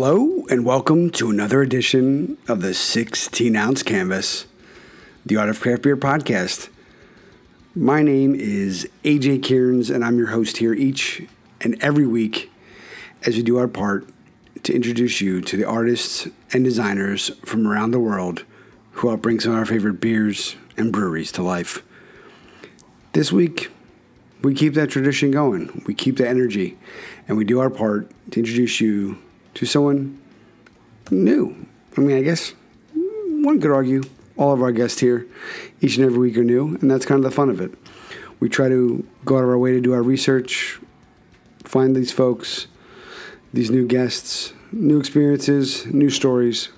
Hello, and welcome to another edition of the 16 ounce canvas, the Art of Craft Beer podcast. My name is AJ Cairns, and I'm your host here each and every week as we do our part to introduce you to the artists and designers from around the world who help bring some of our favorite beers and breweries to life. This week, we keep that tradition going. We keep the energy, and we do our part to introduce you to someone new. I mean, I guess one could argue all of our guests here each and every week are new, and that's kind of the fun of it. We try to go out of our way to do our research, find these folks, these new guests, new experiences, new stories,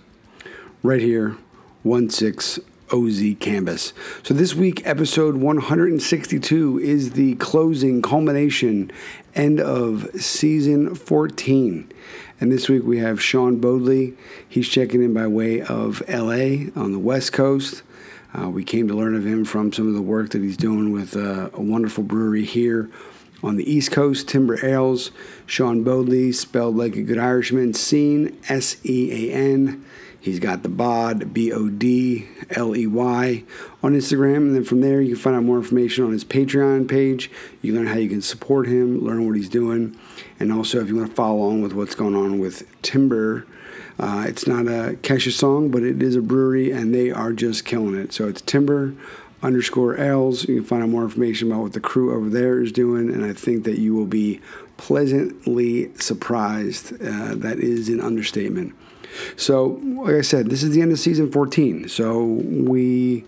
right here, 1 6 OZ Canvas. So this week, episode 162 is the closing culmination end of season 14. And this week we have Sean Bodley. He's checking in by way of LA on the West Coast. Uh, we came to learn of him from some of the work that he's doing with uh, a wonderful brewery here on the East Coast, Timber Ales. Sean Bodley, spelled like a good Irishman, Sean, S E A N. He's got the BOD, B O D L E Y, on Instagram. And then from there, you can find out more information on his Patreon page. You learn how you can support him, learn what he's doing. And also, if you want to follow along with what's going on with Timber, uh, it's not a Kesha song, but it is a brewery, and they are just killing it. So it's Timber underscore Ales. You can find out more information about what the crew over there is doing, and I think that you will be pleasantly surprised. Uh, that is an understatement. So, like I said, this is the end of season 14. So we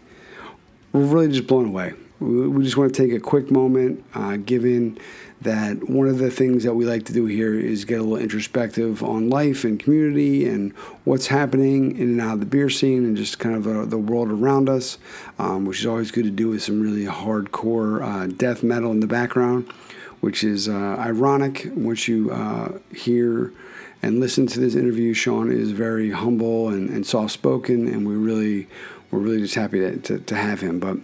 we're really just blown away. We just want to take a quick moment, uh, given that one of the things that we like to do here is get a little introspective on life and community and what's happening in and out of the beer scene and just kind of the, the world around us, um, which is always good to do with some really hardcore uh, death metal in the background, which is uh, ironic once you uh, hear and listen to this interview. Sean is very humble and, and soft spoken, and we really we're really just happy to, to, to, have him. But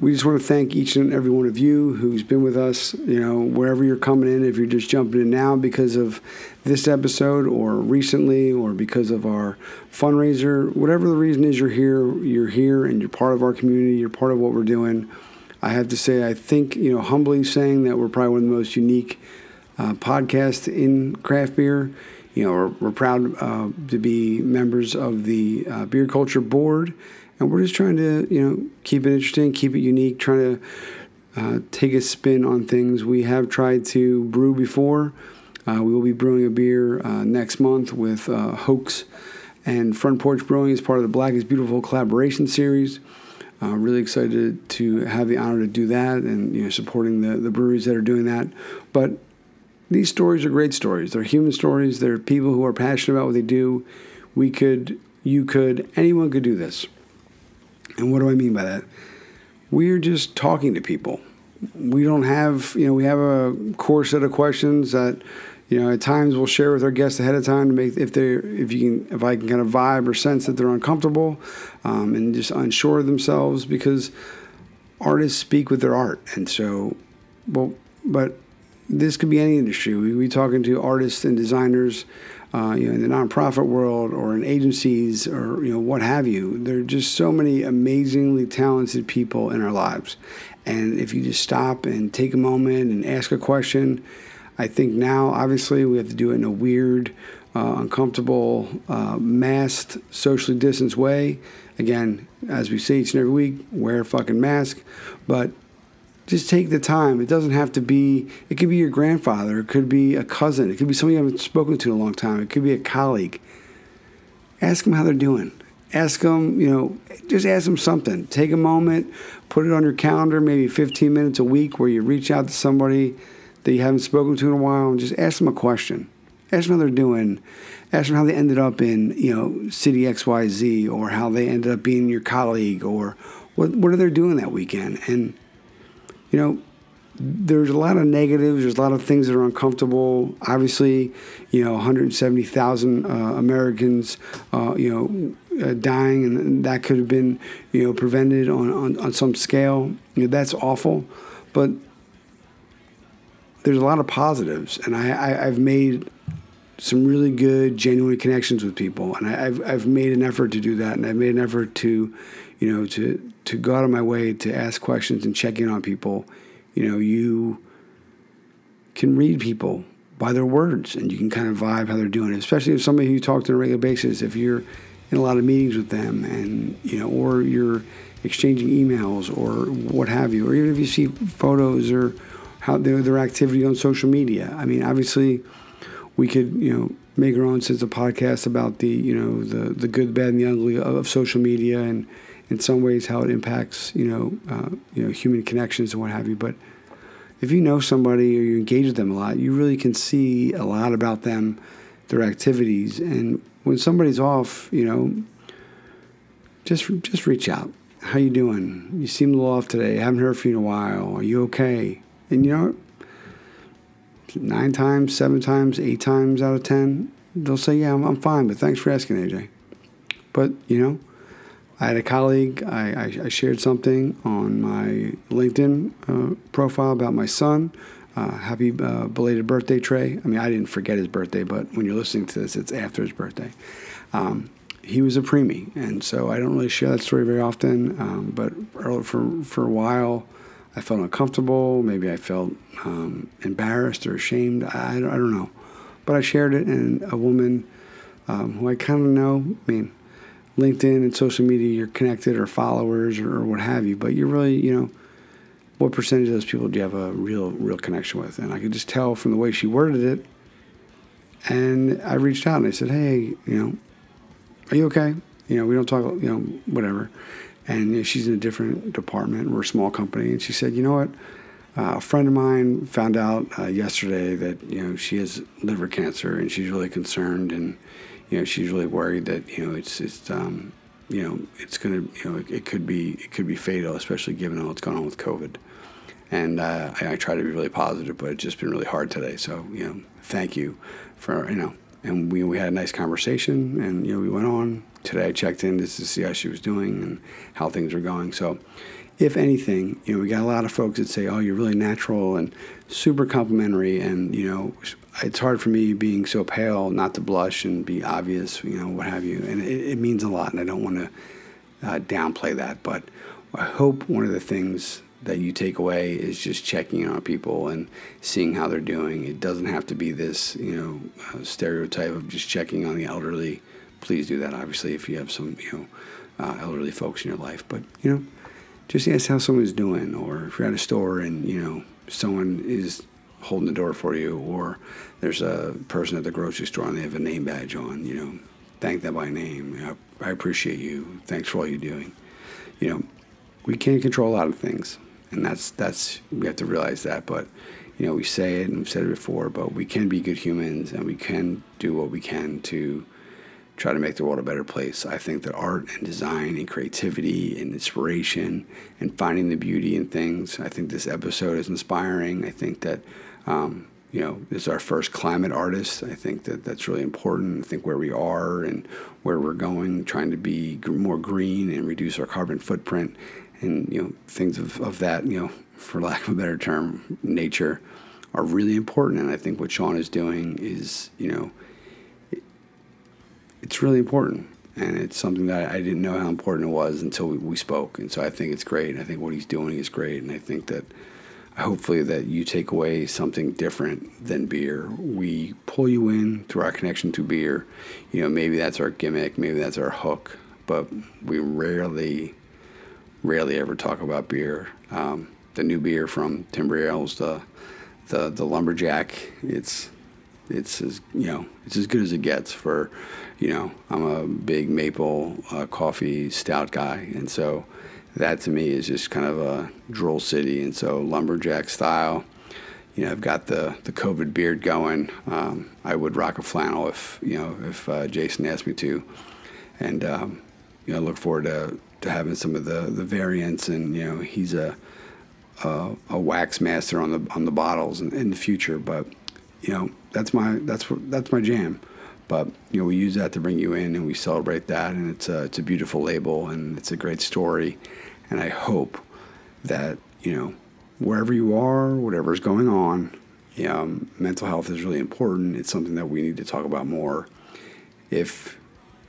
we just want to thank each and every one of you who's been with us. You know, wherever you're coming in, if you're just jumping in now because of this episode, or recently, or because of our fundraiser, whatever the reason is, you're here. You're here, and you're part of our community. You're part of what we're doing. I have to say, I think you know, humbly saying that we're probably one of the most unique uh, podcast in craft beer. You know, we're, we're proud uh, to be members of the uh, Beer Culture Board, and we're just trying to, you know, keep it interesting, keep it unique, trying to uh, take a spin on things. We have tried to brew before. Uh, we will be brewing a beer uh, next month with Hoax and Front Porch Brewing as part of the Black is Beautiful collaboration series. Uh, really excited to have the honor to do that and you know supporting the, the breweries that are doing that. But these stories are great stories. They're human stories. They're people who are passionate about what they do. We could, you could, anyone could do this. And what do I mean by that? We're just talking to people. We don't have, you know, we have a core set of questions that, you know, at times we'll share with our guests ahead of time to make if they if you can if I can kind of vibe or sense that they're uncomfortable um, and just unsure of themselves because artists speak with their art and so well but this could be any industry. We be talking to artists and designers, uh, you know, in the nonprofit world or in agencies or you know what have you. There are just so many amazingly talented people in our lives, and if you just stop and take a moment and ask a question, I think now obviously we have to do it in a weird, uh, uncomfortable, uh, masked, socially distanced way. Again, as we say each and every week, wear a fucking mask, but just take the time. It doesn't have to be, it could be your grandfather, it could be a cousin, it could be someone you haven't spoken to in a long time, it could be a colleague. Ask them how they're doing. Ask them, you know, just ask them something. Take a moment, put it on your calendar, maybe 15 minutes a week where you reach out to somebody that you haven't spoken to in a while and just ask them a question. Ask them how they're doing. Ask them how they ended up in, you know, city XYZ or how they ended up being your colleague or what, what are they doing that weekend. And you know, there's a lot of negatives. There's a lot of things that are uncomfortable. Obviously, you know, 170,000 uh, Americans, uh, you know, uh, dying, and that could have been, you know, prevented on, on, on some scale. You know, that's awful. But there's a lot of positives, and I, I, I've made some really good, genuine connections with people, and I, have I've made an effort to do that, and I've made an effort to, you know, to to go out of my way to ask questions and check in on people. You know, you can read people by their words, and you can kind of vibe how they're doing, especially if somebody who you talk to on a regular basis. If you're in a lot of meetings with them, and you know, or you're exchanging emails or what have you, or even if you see photos or how their their activity on social media. I mean, obviously we could, you know, make our own sense of podcast about the, you know, the the good, bad, and the ugly of social media, and in some ways how it impacts, you know, uh, you know, human connections and what have you. But if you know somebody or you engage with them a lot, you really can see a lot about them, their activities, and when somebody's off, you know, just just reach out. How you doing? You seem a little off today. I haven't heard from you in a while. Are you okay? And you know, nine times, seven times, eight times out of ten, they'll say, "Yeah, I'm, I'm fine, but thanks for asking, AJ." But you know, I had a colleague. I, I, I shared something on my LinkedIn uh, profile about my son. Uh, happy uh, belated birthday, Trey. I mean, I didn't forget his birthday, but when you're listening to this, it's after his birthday. Um, he was a preemie, and so I don't really share that story very often. Um, but for for a while, I felt uncomfortable. Maybe I felt um, embarrassed or ashamed. I, I, don't know. But I shared it, and a woman um, who I kind of know, I mean, LinkedIn and social media, you're connected or followers or, or, what have you, but you're really, you know, what percentage of those people do you have a real, real connection with? And I could just tell from the way she worded it. And I reached out and I said, hey, you know, are you okay? You know, we don't talk, you know, whatever and you know, she's in a different department. We're a small company, and she said, "You know what? Uh, a friend of mine found out uh, yesterday that you know she has liver cancer, and she's really concerned, and you know she's really worried that you know it's it's um, you know it's gonna you know it, it, could be it could be fatal, especially given all that's going on with COVID." And uh, I, I try to be really positive, but it's just been really hard today. So you know, thank you for you know and we, we had a nice conversation and you know we went on today i checked in just to see how she was doing and how things were going so if anything you know we got a lot of folks that say oh you're really natural and super complimentary and you know it's hard for me being so pale not to blush and be obvious you know what have you and it, it means a lot and i don't want to uh, downplay that but i hope one of the things that you take away is just checking on people and seeing how they're doing. It doesn't have to be this, you know, uh, stereotype of just checking on the elderly. Please do that, obviously, if you have some, you know, uh, elderly folks in your life. But, you know, just ask how someone's doing, or if you're at a store and, you know, someone is holding the door for you, or there's a person at the grocery store and they have a name badge on, you know, thank them by name. Know, I appreciate you. Thanks for all you're doing. You know, we can't control a lot of things and that's that's we have to realize that. But you know, we say it and we've said it before, but we can be good humans and we can do what we can to try to make the world a better place. I think that art and design and creativity and inspiration and finding the beauty in things. I think this episode is inspiring. I think that. Um, you know, this is our first climate artist. I think that that's really important. I think where we are and where we're going, trying to be more green and reduce our carbon footprint and you know things of, of that you know for lack of a better term nature are really important and i think what sean is doing is you know it's really important. And it's something that i didn't know how important it was until we, spoke. And so i think it's great. I think what he's doing is great. And i think that hopefully that you take away something different than beer. We pull you in through our connection to beer. You know maybe that's our gimmick maybe that's our hook but we rarely rarely ever talk about beer. Um, the new beer from Timber Ales, the the the lumberjack, it's it's as you know it's as good as it gets for you know I'm a big maple uh, coffee stout guy, and so that to me is just kind of a droll city, and so lumberjack style. You know, I've got the the COVID beard going. Um, I would rock a flannel if you know if uh, Jason asked me to, and um, you know, I look forward to to having some of the, the variants, and you know he's a, a, a wax master on the on the bottles in, in the future. But you know that's my that's that's my jam. But you know we use that to bring you in, and we celebrate that, and it's a it's a beautiful label, and it's a great story, and I hope that you know wherever you are, whatever's going on, um, mental health is really important. It's something that we need to talk about more. If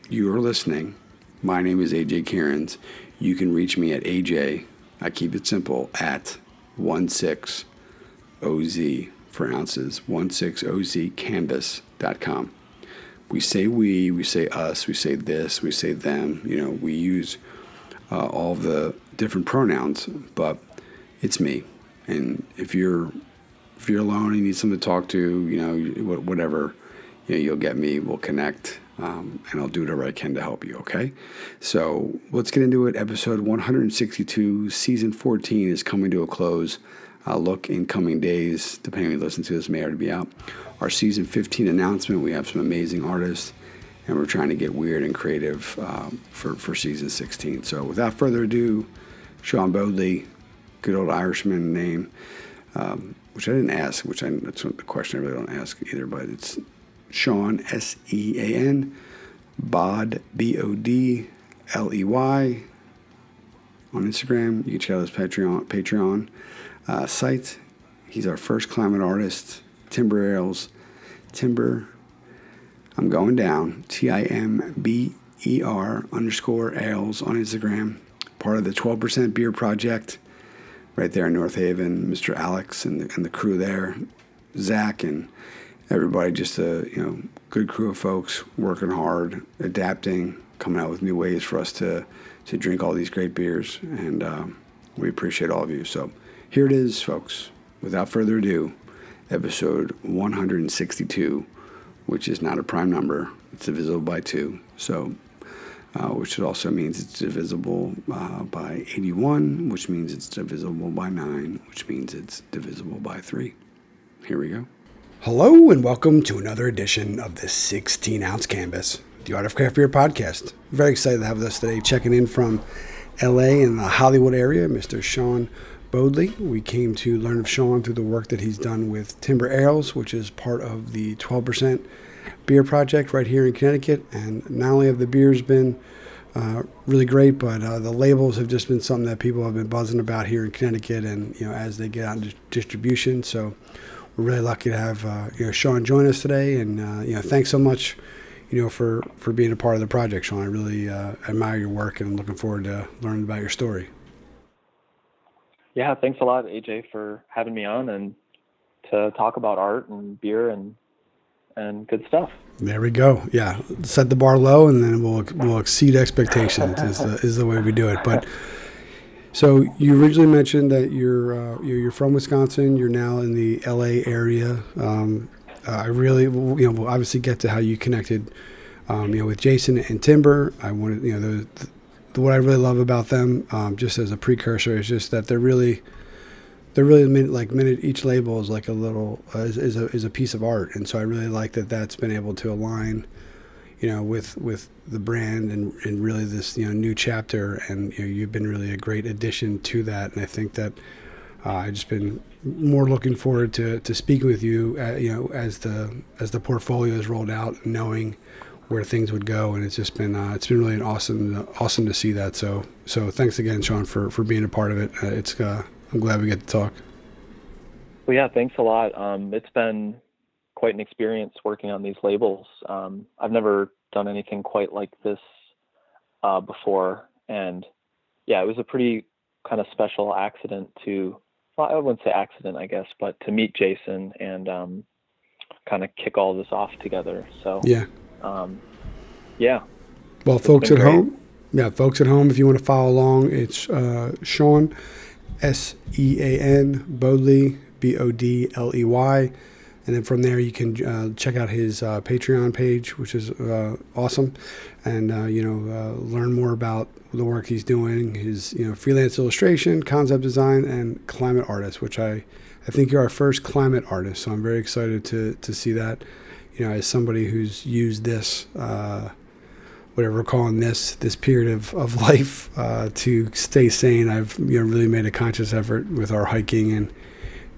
you are listening, my name is AJ Cairns. You can reach me at AJ, I keep it simple, at 16OZ for ounces, 16OZcanvas.com. We say we, we say us, we say this, we say them. You know, we use uh, all the different pronouns, but it's me. And if you're if you're alone and you need someone to talk to, you know, whatever, you know, you'll get me. We'll connect, um, and I'll do whatever I can to help you. Okay. So let's get into it. Episode 162, season 14 is coming to a close. Uh, look in coming days, depending on you listen to this, may already be out. Our season 15 announcement. We have some amazing artists, and we're trying to get weird and creative um, for for season 16. So without further ado, Sean Bodley, good old Irishman name, um, which I didn't ask, which I, that's a question I really don't ask either, but it's Sean, S E A N, Bod, B O D L E Y, on Instagram. You can check out his Patreon, Patreon uh, site. He's our first climate artist, Timber Ales. Timber, I'm going down, T I M B E R underscore ales on Instagram. Part of the 12% Beer Project right there in North Haven. Mr. Alex and the, and the crew there, Zach and everybody, just a you know good crew of folks working hard, adapting, coming out with new ways for us to to drink all these great beers, and um, we appreciate all of you. So here it is, folks. Without further ado, episode 162, which is not a prime number; it's divisible by two. So uh, which also means it's divisible uh, by 81, which means it's divisible by 9, which means it's divisible by 3. Here we go. Hello, and welcome to another edition of the 16 ounce canvas, the Art of Craft Beer podcast. Very excited to have with us today, checking in from LA in the Hollywood area, Mr. Sean Bodley. We came to learn of Sean through the work that he's done with Timber Ales, which is part of the 12% beer project right here in Connecticut. And not only have the beers been uh, really great, but uh, the labels have just been something that people have been buzzing about here in Connecticut, and you know as they get out into distribution. So we're really lucky to have uh, you know Sean join us today, and uh, you know thanks so much, you know for for being a part of the project, Sean. I really uh, admire your work, and I'm looking forward to learning about your story. Yeah, thanks a lot, AJ, for having me on and to talk about art and beer and and good stuff. There we go. Yeah, set the bar low, and then we'll we'll exceed expectations. is the, is the way we do it. But so you originally mentioned that you're uh, you're from Wisconsin. You're now in the L.A. area. Um, uh, I really, you know, we'll obviously get to how you connected, um, you know, with Jason and Timber. I wanted, you know, the, what I really love about them, um, just as a precursor, is just that they're really they're really minute, like minute each label is like a little uh, is, is, a is a piece of art, and so I really like that that's been able to align, you know, with with the brand and, and really this you know new chapter, and you know you've been really a great addition to that, and I think that uh, I've just been more looking forward to, to speaking with you, uh, you know, as the as the portfolio is rolled out, knowing where things would go, and it's just been uh, it's been really an awesome awesome to see that. So so thanks again, Sean, for for being a part of it. Uh, it's uh, I'm glad we get to talk. Well, yeah, thanks a lot. Um, it's been quite an experience working on these labels. Um, I've never done anything quite like this uh, before, and yeah, it was a pretty kind of special accident to. Well, I wouldn't say accident, I guess, but to meet Jason and um, kind of kick all this off together. So yeah, um, yeah. Well, folks at great. home, yeah, folks at home, if you want to follow along, it's uh, Sean S E A N Bodley B O D L E Y, and then from there you can uh, check out his uh, Patreon page, which is uh, awesome, and uh, you know uh, learn more about the work he's doing, his you know freelance illustration, concept design, and climate artist, which I I think you're our first climate artist, so I'm very excited to to see that. You know, as somebody who's used this uh, whatever we're calling this this period of, of life uh, to stay sane. I've you know really made a conscious effort with our hiking and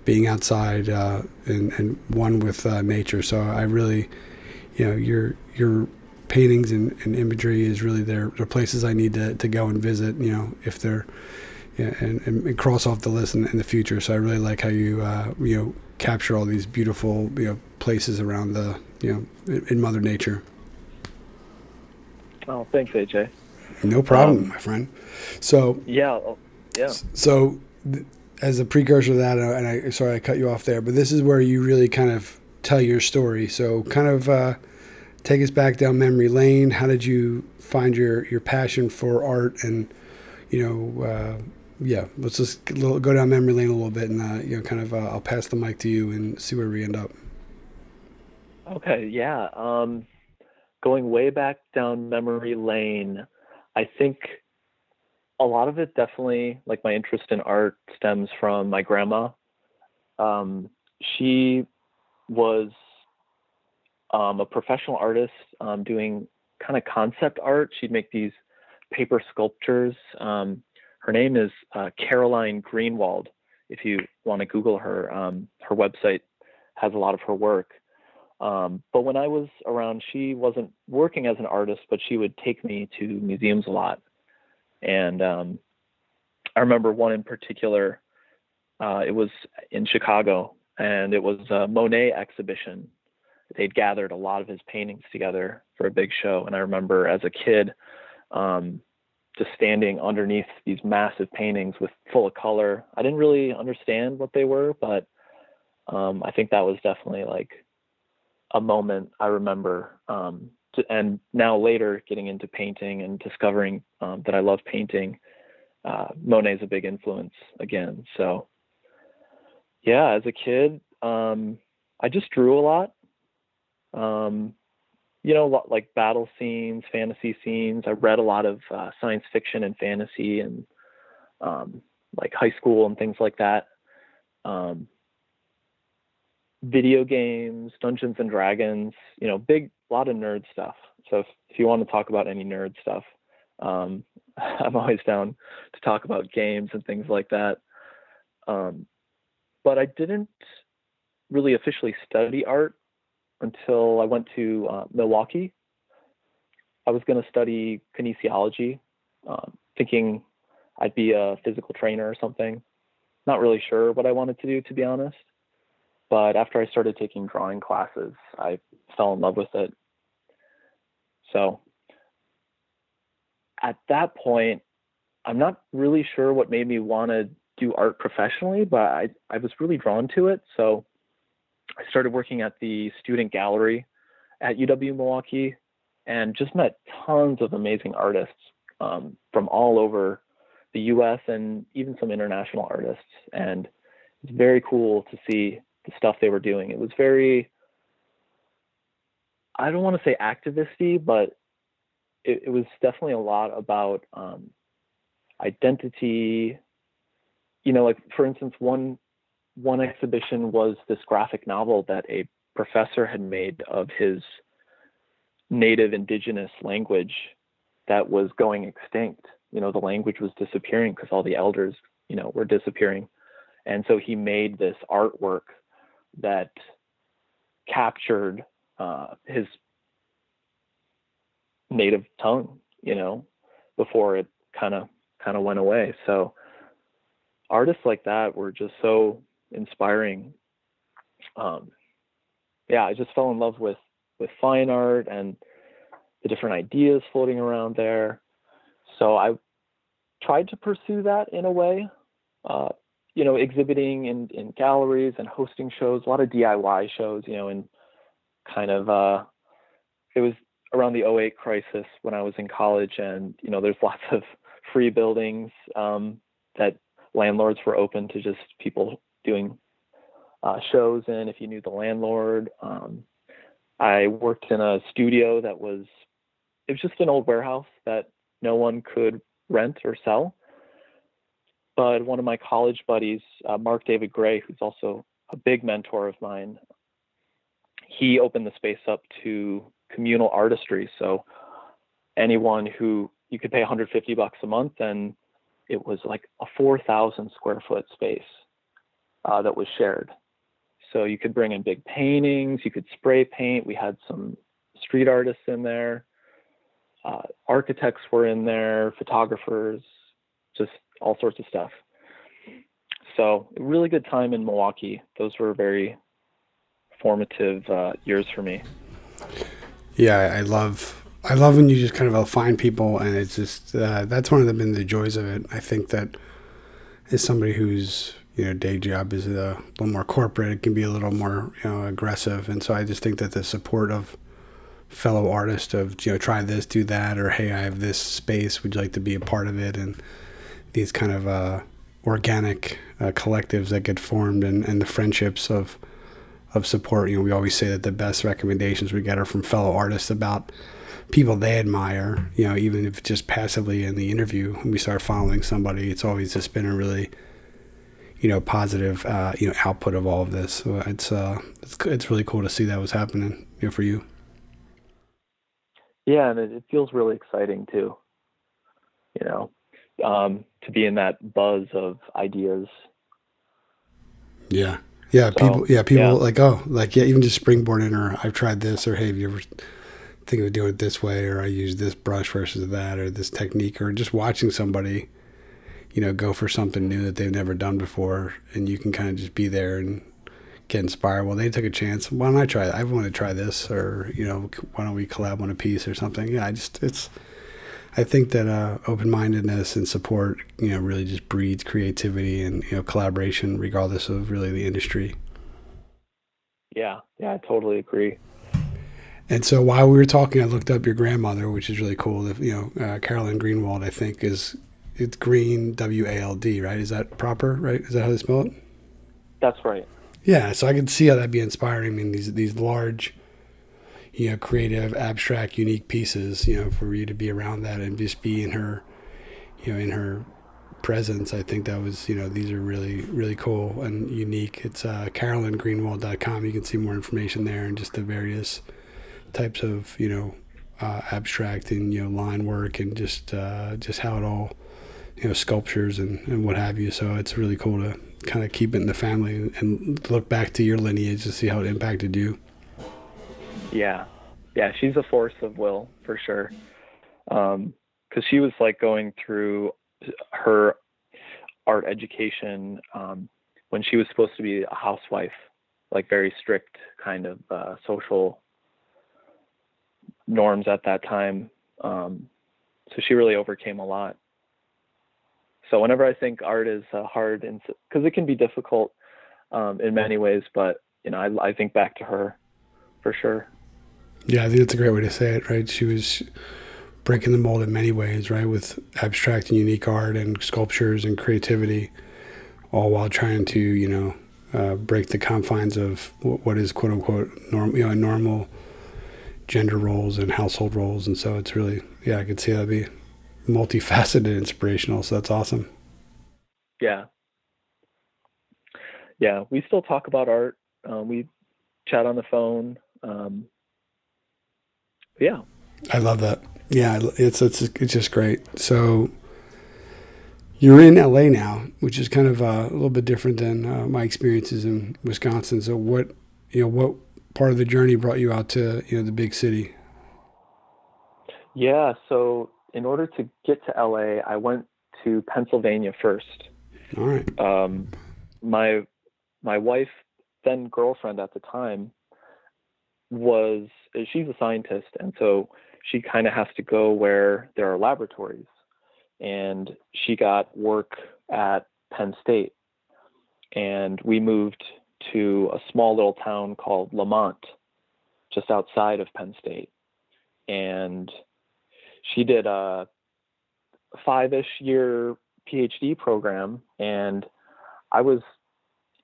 being outside uh, and, and one with uh, nature. So I really, you know, your your paintings and, and imagery is really there. They're places I need to, to go and visit. You know, if they're and, and, cross off the list in, in, the future. So I really like how you uh, you know capture all these beautiful you know places around the you know in, in Mother Nature. Oh, thanks, AJ. No problem, um, my friend. So yeah, oh, yeah. So th- as a precursor to that, uh, and I sorry I cut you off there, but this is where you really kind of tell your story. So kind of uh, take us back down memory lane. How did you find your your passion for art and you know? Uh, yeah, let's just go down memory lane a little bit, and uh, you know, kind of, uh, I'll pass the mic to you and see where we end up. Okay, yeah. Um, going way back down memory lane, I think a lot of it definitely, like my interest in art, stems from my grandma. Um, she was um, a professional artist um, doing kind of concept art. She'd make these paper sculptures. Um, her name is uh, Carolyn Greenwald. If you want to Google her, um, her website has a lot of her work. Um, but when I was around, she wasn't working as an artist, but she would take me to museums a lot. And um, I remember one in particular. Uh, it was in Chicago, and it was a Monet exhibition. They'd gathered a lot of his paintings together for a big show, and I remember as a kid, um, just standing underneath these massive paintings with full of color. I didn't really understand what they were, but um, I think that was definitely like a moment I remember. Um, to, and now later, getting into painting and discovering um, that I love painting, uh, Monet is a big influence again. So, yeah, as a kid, um, I just drew a lot. You know, like battle scenes, fantasy scenes. I read a lot of uh, science fiction and fantasy and um, like high school and things like that. Um, video games, Dungeons and Dragons, you know, big, lot of nerd stuff. So if, if you want to talk about any nerd stuff, um, I'm always down to talk about games and things like that. Um, but I didn't really officially study art until I went to uh, Milwaukee. I was going to study kinesiology, um, thinking I'd be a physical trainer or something. Not really sure what I wanted to do, to be honest. But after I started taking drawing classes, I fell in love with it. So at that point, I'm not really sure what made me want to do art professionally, but I, I was really drawn to it. So I started working at the student gallery at UW Milwaukee and just met tons of amazing artists um, from all over the US and even some international artists. And it's very cool to see the stuff they were doing. It was very, I don't want to say activisty, but it, it was definitely a lot about um, identity. You know, like for instance, one one exhibition was this graphic novel that a professor had made of his native indigenous language that was going extinct. You know, the language was disappearing because all the elders, you know, were disappearing. And so he made this artwork that captured uh, his native tongue, you know, before it kind of kind of went away. So artists like that were just so inspiring. Um, yeah, I just fell in love with with fine art and the different ideas floating around there. So I tried to pursue that in a way, uh, you know, exhibiting in, in galleries and hosting shows, a lot of DIY shows, you know, and kind of, uh, it was around the 08 crisis when I was in college and, you know, there's lots of free buildings um, that landlords were open to just people doing uh, shows in if you knew the landlord. Um, I worked in a studio that was it was just an old warehouse that no one could rent or sell. But one of my college buddies, uh, Mark David Gray, who's also a big mentor of mine, he opened the space up to communal artistry. So anyone who you could pay 150 bucks a month and it was like a 4,000 square foot space uh, that was shared. So you could bring in big paintings, you could spray paint. We had some street artists in there, uh, architects were in there, photographers, just all sorts of stuff. So really good time in Milwaukee. Those were very formative uh, years for me. Yeah, I love I love when you just kind of find people, and it's just uh, that's one of the been the joys of it. I think that as somebody whose you know day job is a little more corporate, it can be a little more you know aggressive, and so I just think that the support of fellow artists of you know try this, do that, or hey, I have this space, would you like to be a part of it, and these kind of uh, organic uh, collectives that get formed, and, and the friendships of of support. You know, we always say that the best recommendations we get are from fellow artists about people they admire. You know, even if just passively in the interview, we start following somebody, it's always just been a really you know positive uh, you know output of all of this. So it's uh it's it's really cool to see that was happening you know, for you. Yeah, and it, it feels really exciting too. You know, um, to be in that buzz of ideas. Yeah, yeah, so, people. Yeah, people yeah. like oh, like yeah, even just springboarding or I've tried this or hey, have you ever think of doing it this way or I use this brush versus that or this technique or just watching somebody, you know, go for something new that they've never done before and you can kind of just be there and get inspired. Well, they took a chance. Why don't I try that? I want to try this or you know, why don't we collab on a piece or something? Yeah, I just it's I think that uh, open-mindedness and support, you know, really just breeds creativity and you know collaboration, regardless of really the industry. Yeah, yeah, I totally agree. And so while we were talking, I looked up your grandmother, which is really cool. If you know, uh, Carolyn Greenwald, I think is it's Green W A L D, right? Is that proper? Right? Is that how they spell it? That's right. Yeah, so I can see how that'd be inspiring. I mean, these these large you know, creative, abstract, unique pieces, you know, for you to be around that and just be in her, you know, in her presence. I think that was, you know, these are really, really cool and unique. It's uh, carolyngreenwald.com. You can see more information there and just the various types of, you know, uh, abstract and, you know, line work and just, uh, just how it all, you know, sculptures and, and what have you. So it's really cool to kind of keep it in the family and look back to your lineage to see how it impacted you. Yeah, yeah, she's a force of will for sure. Because um, she was like going through her art education um, when she was supposed to be a housewife, like very strict kind of uh, social norms at that time. Um, so she really overcame a lot. So whenever I think art is uh, hard, because it can be difficult um, in many ways, but you know, I, I think back to her for sure. Yeah, I think that's a great way to say it, right? She was breaking the mold in many ways, right? With abstract and unique art and sculptures and creativity, all while trying to, you know, uh, break the confines of what is quote unquote normal, you know, normal gender roles and household roles. And so it's really, yeah, I could see that be multifaceted, inspirational. So that's awesome. Yeah. Yeah. We still talk about art. Um, we chat on the phone. Um, yeah. I love that. Yeah, it's it's it's just great. So you're in LA now, which is kind of uh, a little bit different than uh, my experiences in Wisconsin. So what you know, what part of the journey brought you out to you know the big city? Yeah, so in order to get to LA, I went to Pennsylvania first. All right. Um, my my wife, then girlfriend at the time, was she's a scientist, and so she kind of has to go where there are laboratories. And she got work at Penn State, and we moved to a small little town called Lemont, just outside of Penn State. And she did a five-ish year PhD program, and I was,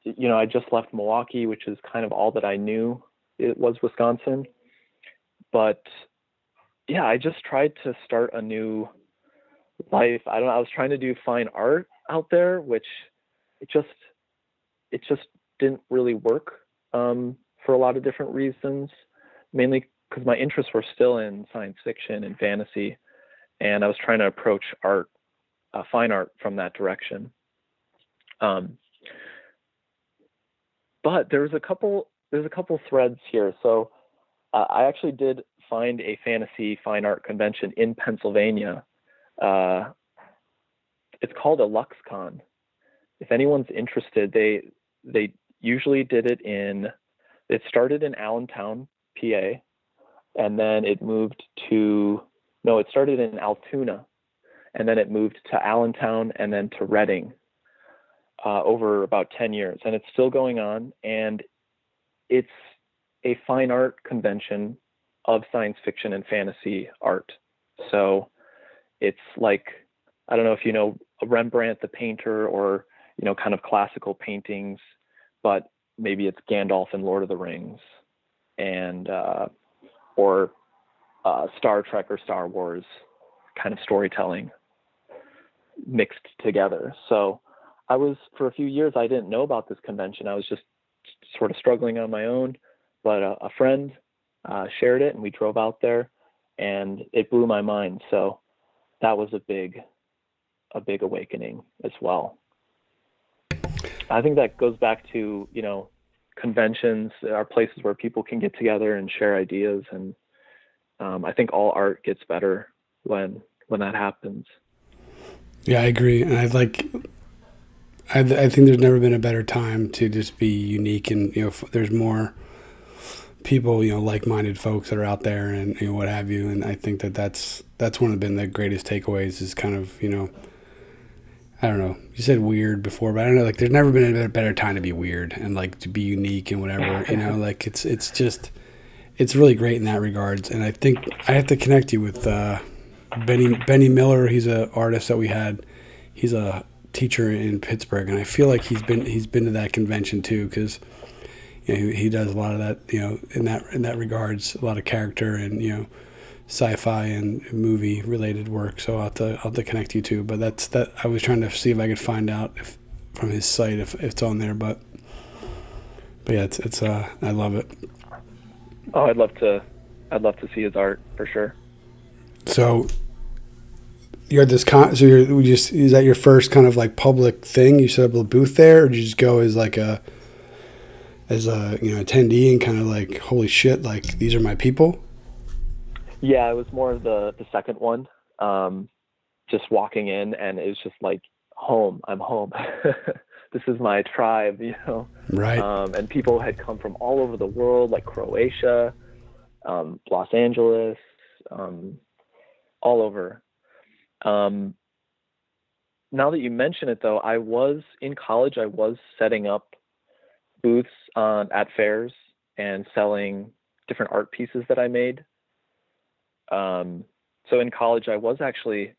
you know, I just left Milwaukee, which is kind of all that I knew it was Wisconsin. But yeah, I just tried to start a new life. I don't know. I was trying to do fine art out there, which it just it just didn't really work um, for a lot of different reasons. Mainly because my interests were still in science fiction and fantasy, and I was trying to approach art, uh, fine art, from that direction. Um, but there was a couple there's a couple threads here. So uh, I actually did find a fantasy fine art convention in Pennsylvania uh, it's called IlluXCon. If anyone's interested, they they usually did it in. It started in Allentown, PA, and then it moved to no, it started in Altoona, and then it moved to Allentown, and then to Reading. Uh, over about 10 years, and it's still going on. And it's a fine art convention of science fiction and fantasy art. So it's like I don't know if you know Rembrandt the painter or you know kind of classical paintings, but maybe it's Gandalf and Lord of the Rings, and uh, or uh, Star Trek or Star Wars kind of storytelling mixed together. So I was for a few years I didn't know about this convention. I was just sort of struggling on my own, but a, a friend uh, shared it and we drove out there, and it blew my mind. So that was a big a big awakening as well. I think that goes back to you know conventions are places where people can get together and share ideas and um, I think all art gets better when when that happens. Yeah, I agree, and I like. I, I think there's never been a better time to just be unique, and you know, there's more people, you know, like-minded folks that are out there, and you know, what have you. And I think that that's that's one of been the greatest takeaways is kind of you know I don't know. You said weird before, but I don't know. Like, there's never been a better time to be weird and like to be unique and whatever. You know, like it's it's just it's really great in that regards. And I think I have to connect you with uh, Benny Benny Miller. He's an artist that we had. He's a teacher in Pittsburgh, and I feel like he's been he's been to that convention too because you know, he, he does a lot of that. You know, in that in that regards, a lot of character and you know sci-fi and movie related work. So I'll have to I'll have to connect you to. But that's that. I was trying to see if I could find out if from his site if, if it's on there. But but yeah, it's it's uh I love it. Oh, I'd love to. I'd love to see his art for sure. So you're this con. So you're just is that your first kind of like public thing? You set up a booth there, or did you just go as like a as a you know attendee and kind of like holy shit, like these are my people? Yeah, it was more of the the second one. Um, just walking in, and it was just like home. I'm home. this is my tribe, you know. Right. Um, and people had come from all over the world, like Croatia, um, Los Angeles, um, all over. Um, now that you mention it, though, I was in college. I was setting up booths on, at fairs and selling different art pieces that I made. Um, so in college, I was actually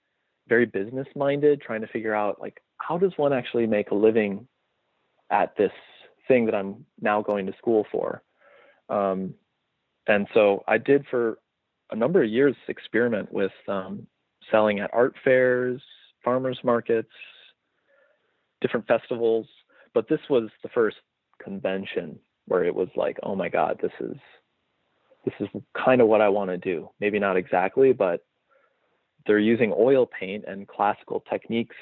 very business minded, trying to figure out like how does one actually make a living at this thing that I'm now going to school for. Um, and so I did for a number of years experiment with um, selling at art fairs, farmers markets, different festivals. But this was the first convention where it was like, oh my God, this is this is kind of what I want to do. Maybe not exactly, but they're using oil paint and classical techniques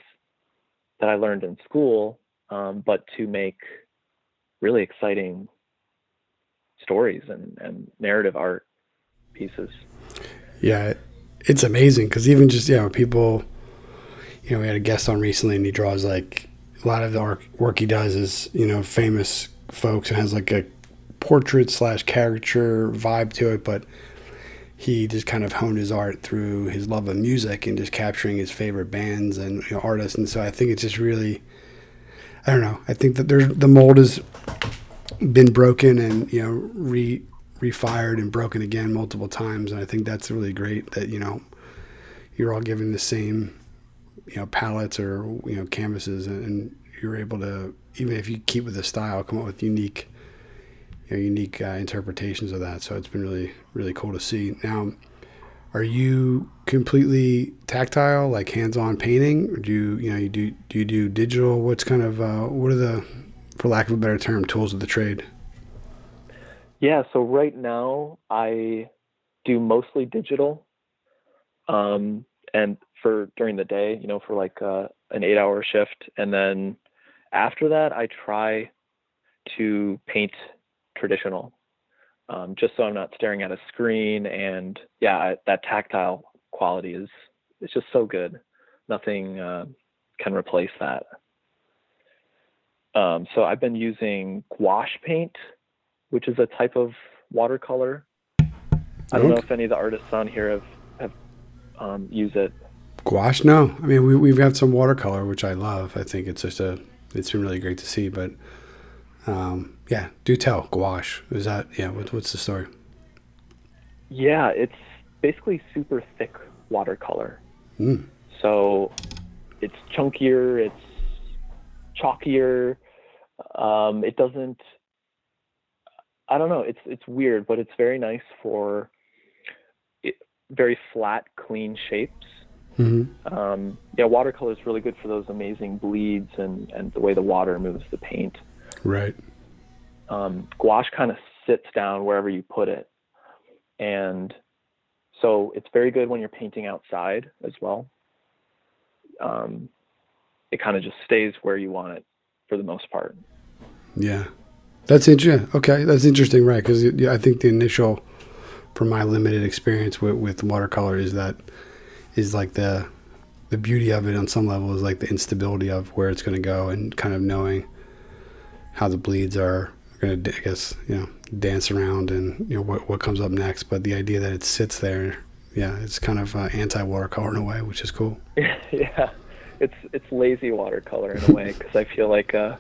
that I learned in school, um, but to make really exciting stories and, and narrative art pieces. Yeah, it's amazing because even just, you know, people, you know, we had a guest on recently and he draws like a lot of the work he does is, you know, famous folks and has like a portrait slash caricature vibe to it, but he just kind of honed his art through his love of music and just capturing his favorite bands and you know, artists. And so I think it's just really, I don't know. I think that there's the mold has been broken and you know re refired and broken again multiple times, and I think that's really great that you know you're all given the same you know palettes or you know canvases and, and you're able to even if you keep with the style come up with unique you know, unique uh, interpretations of that. So it's been really really cool to see. Now, are you completely tactile, like hands-on painting, or do you you know you do do you do digital? What's kind of uh, what are the, for lack of a better term, tools of the trade? Yeah. So right now I do mostly digital, um, and for during the day, you know, for like uh, an eight-hour shift, and then after that, I try to paint traditional, um, just so I'm not staring at a screen. And yeah, that tactile quality is it's just so good. Nothing uh, can replace that. Um, so I've been using gouache paint, which is a type of watercolor. I don't know if any of the artists on here have have um, used it. Gouache? No. I mean, we, we've got some watercolor, which I love. I think it's just a, it's been really great to see. But um, yeah, do tell. Gouache. Is that, yeah, what, what's the story? Yeah, it's basically super thick watercolor. Mm. So it's chunkier, it's chalkier. Um, it doesn't, I don't know, it's, it's weird, but it's very nice for it, very flat, clean shapes. Mm-hmm. Um, yeah, watercolor is really good for those amazing bleeds and, and the way the water moves the paint. Right. Um, gouache kind of sits down wherever you put it. And so it's very good when you're painting outside as well. Um, it kind of just stays where you want it for the most part. Yeah. That's interesting. Okay, that's interesting, right? Because I think the initial, from my limited experience with, with watercolor, is that is like the the beauty of it on some level is like the instability of where it's going to go and kind of knowing how the bleeds are going to, I guess, you know, dance around and you know what what comes up next. But the idea that it sits there, yeah, it's kind of uh, anti watercolor in a way, which is cool. yeah, it's it's lazy watercolor in a way because I feel like uh,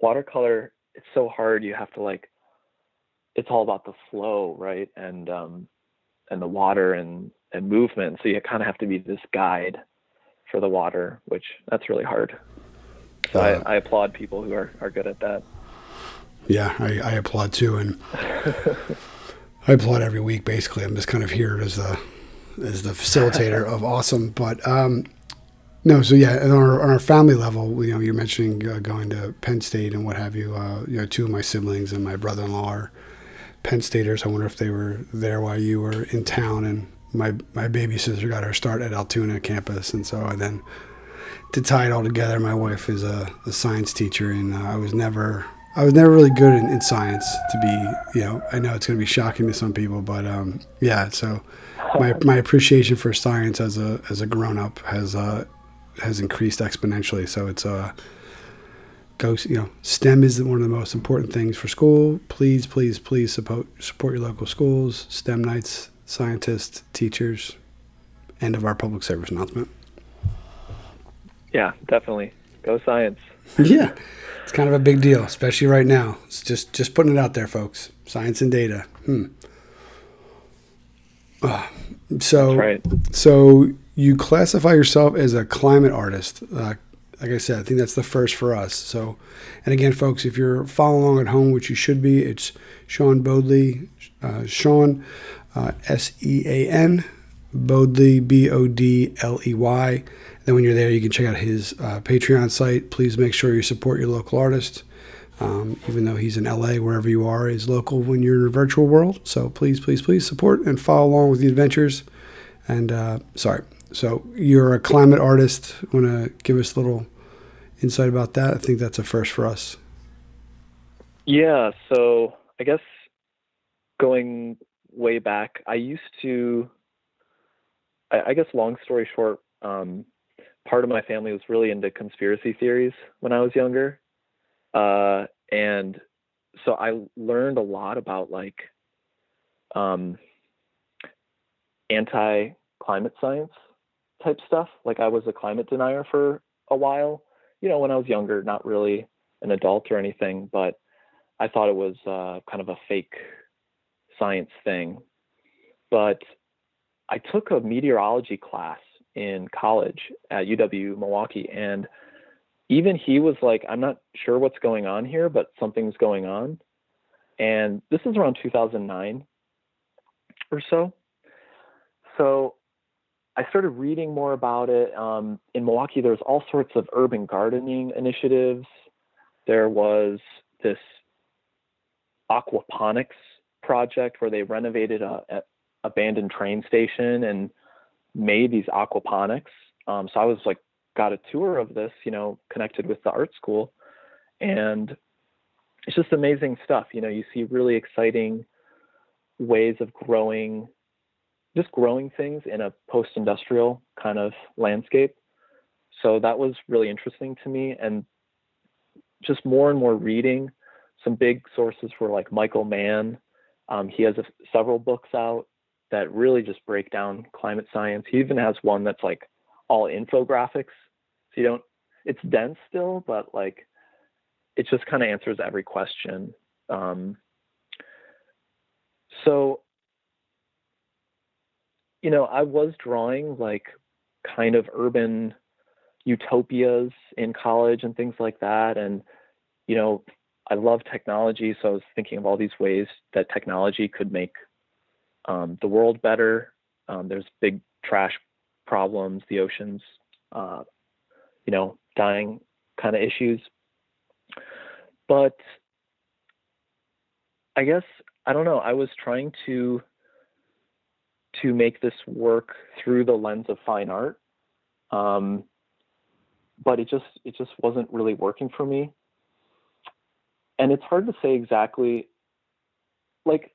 watercolor it's so hard. You have to like, it's all about the flow, right? And um, and the water and and movement. So you kind of have to be this guide for the water, which that's really hard. So uh, I, I, applaud people who are, are good at that. Yeah, I, I applaud too, and I applaud every week. Basically, I'm just kind of here as the as the facilitator of awesome. But um, no, so yeah, on our, on our family level, you know, you're mentioning uh, going to Penn State and what have you. Uh, you know, two of my siblings and my brother-in-law are Penn Staters. I wonder if they were there while you were in town and my my baby sister got her start at Altoona campus, and so I then to tie it all together, my wife is a, a science teacher, and uh, I was never I was never really good in, in, science. To be, you know, I know it's going to be shocking to some people, but um, yeah. So my my appreciation for science as a as a grown up has uh, has increased exponentially. So it's uh go you know STEM is one of the most important things for school. Please, please, please support support your local schools. STEM nights scientists, teachers, end of our public service announcement. Yeah, definitely. Go science. yeah. It's kind of a big deal, especially right now. It's just just putting it out there, folks. Science and data. Hmm. Uh, so, right. so you classify yourself as a climate artist. Uh, like I said, I think that's the first for us. So, and again, folks, if you're following along at home, which you should be, it's Sean Bodley. Uh, Sean uh, S E A N, Bodley, B O D L E Y. Then when you're there, you can check out his uh, Patreon site. Please make sure you support your local artist. Um, even though he's in LA, wherever you are is local when you're in a virtual world. So please, please, please support and follow along with the adventures. And uh, sorry, so you're a climate artist. Want to give us a little insight about that? I think that's a first for us. Yeah. So I guess going way back. I used to, I, I guess, long story short, um, part of my family was really into conspiracy theories when I was younger, uh, and so I learned a lot about like um, anti-climate science type stuff. Like I was a climate denier for a while, you know, when I was younger, not really an adult or anything, but I thought it was uh, kind of a fake science thing. But I took a meteorology class in college at UW Milwaukee, and even he was like, I'm not sure what's going on here, but something's going on. And this is around 2009 or so. So I started reading more about it. Um, in Milwaukee, there's all sorts of urban gardening initiatives. There was this aquaponics project where they renovated a, a abandoned train station and made these aquaponics. Um, so I was like, got a tour of this, you know, connected with the art school, and it's just amazing stuff. You know, you see really exciting ways of growing, just growing things in a post-industrial kind of landscape. so that was really interesting to me. And just more and more reading. Some big sources were like Michael Mann. Um, he has a, several books out that really just break down climate science. He even has one that's like all infographics. So you don't, it's dense still, but like it just kind of answers every question. Um, so, you know, I was drawing like kind of urban utopias in college and things like that. And, you know, I love technology. So I was thinking of all these ways that technology could make um, the world better. Um, there's big trash problems, the oceans, uh, you know, dying kind of issues. But I guess I don't know. I was trying to to make this work through the lens of fine art, um, but it just it just wasn't really working for me. And it's hard to say exactly. Like,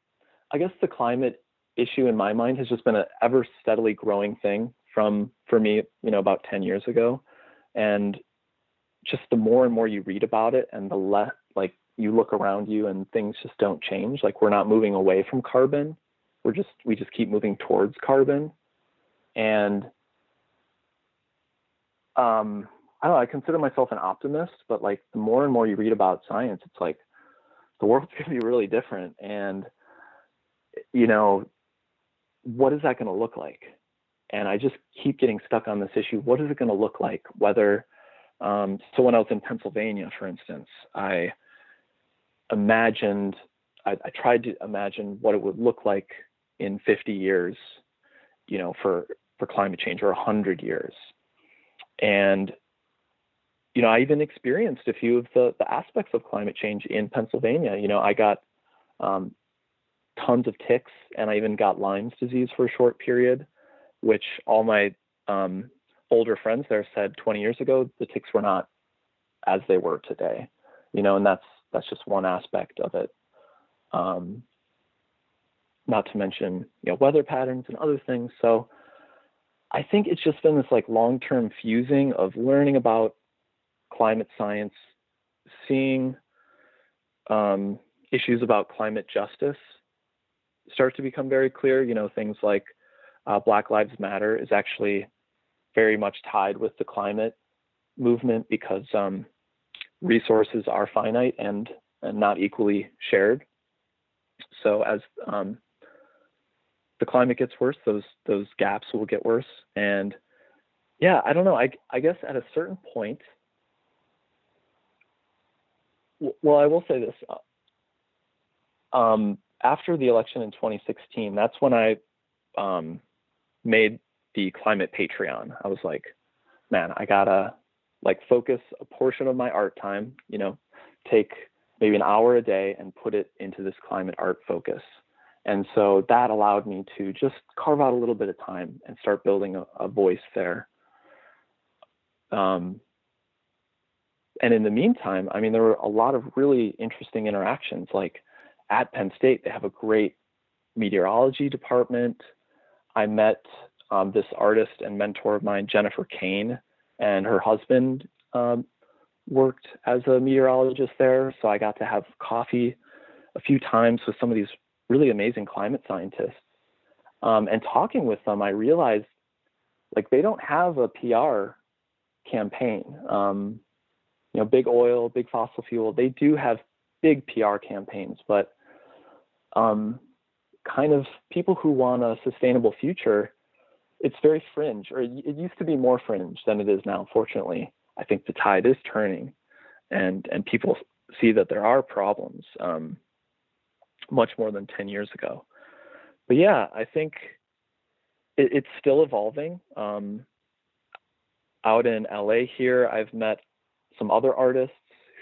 I guess the climate issue in my mind has just been an ever steadily growing thing from for me, you know, about ten years ago, and just the more and more you read about it, and the less like you look around you and things just don't change. Like we're not moving away from carbon. We're just we just keep moving towards carbon. And um I don't know, I consider myself an optimist, but like the more and more you read about science, it's like the world's gonna be really different. And you know, what is that gonna look like? And I just keep getting stuck on this issue. What is it gonna look like? Whether um, so when I was in Pennsylvania, for instance, I imagined, I, I tried to imagine what it would look like in 50 years, you know, for, for climate change or 100 years. And, you know, I even experienced a few of the, the aspects of climate change in Pennsylvania. You know, I got um, tons of ticks and I even got Lyme's disease for a short period, which all my um, older friends there said 20 years ago the ticks were not as they were today. You know, and that's that's just one aspect of it. Um, not to mention, you know, weather patterns and other things. So I think it's just been this like long-term fusing of learning about climate science, seeing um, issues about climate justice start to become very clear. You know, things like uh, Black Lives Matter is actually very much tied with the climate movement because um, resources are finite and, and not equally shared. So as um, the climate gets worse, those those gaps will get worse. And yeah, I don't know. I I guess at a certain point, well, I will say this. Uh, um, after the election in 2016, that's when I um, made the climate Patreon. I was like, man, I gotta like focus a portion of my art time, you know, take maybe an hour a day and put it into this climate art focus. And so that allowed me to just carve out a little bit of time and start building a, a voice there. Um, and in the meantime, I mean, there were a lot of really interesting interactions. Like at Penn State, they have a great meteorology department. I met um, this artist and mentor of mine, Jennifer Kane, and her husband um, worked as a meteorologist there. So I got to have coffee a few times with some of these really amazing climate scientists. Um, and talking with them, I realized like they don't have a PR campaign. Um, you know, big oil, big fossil fuel, they do have big PR campaigns, but um, kind of people who want a sustainable future it's very fringe, or it used to be more fringe than it is now. Fortunately, I think the tide is turning, and and people see that there are problems um, much more than ten years ago. But yeah, I think it, it's still evolving. Um, out in LA here, I've met some other artists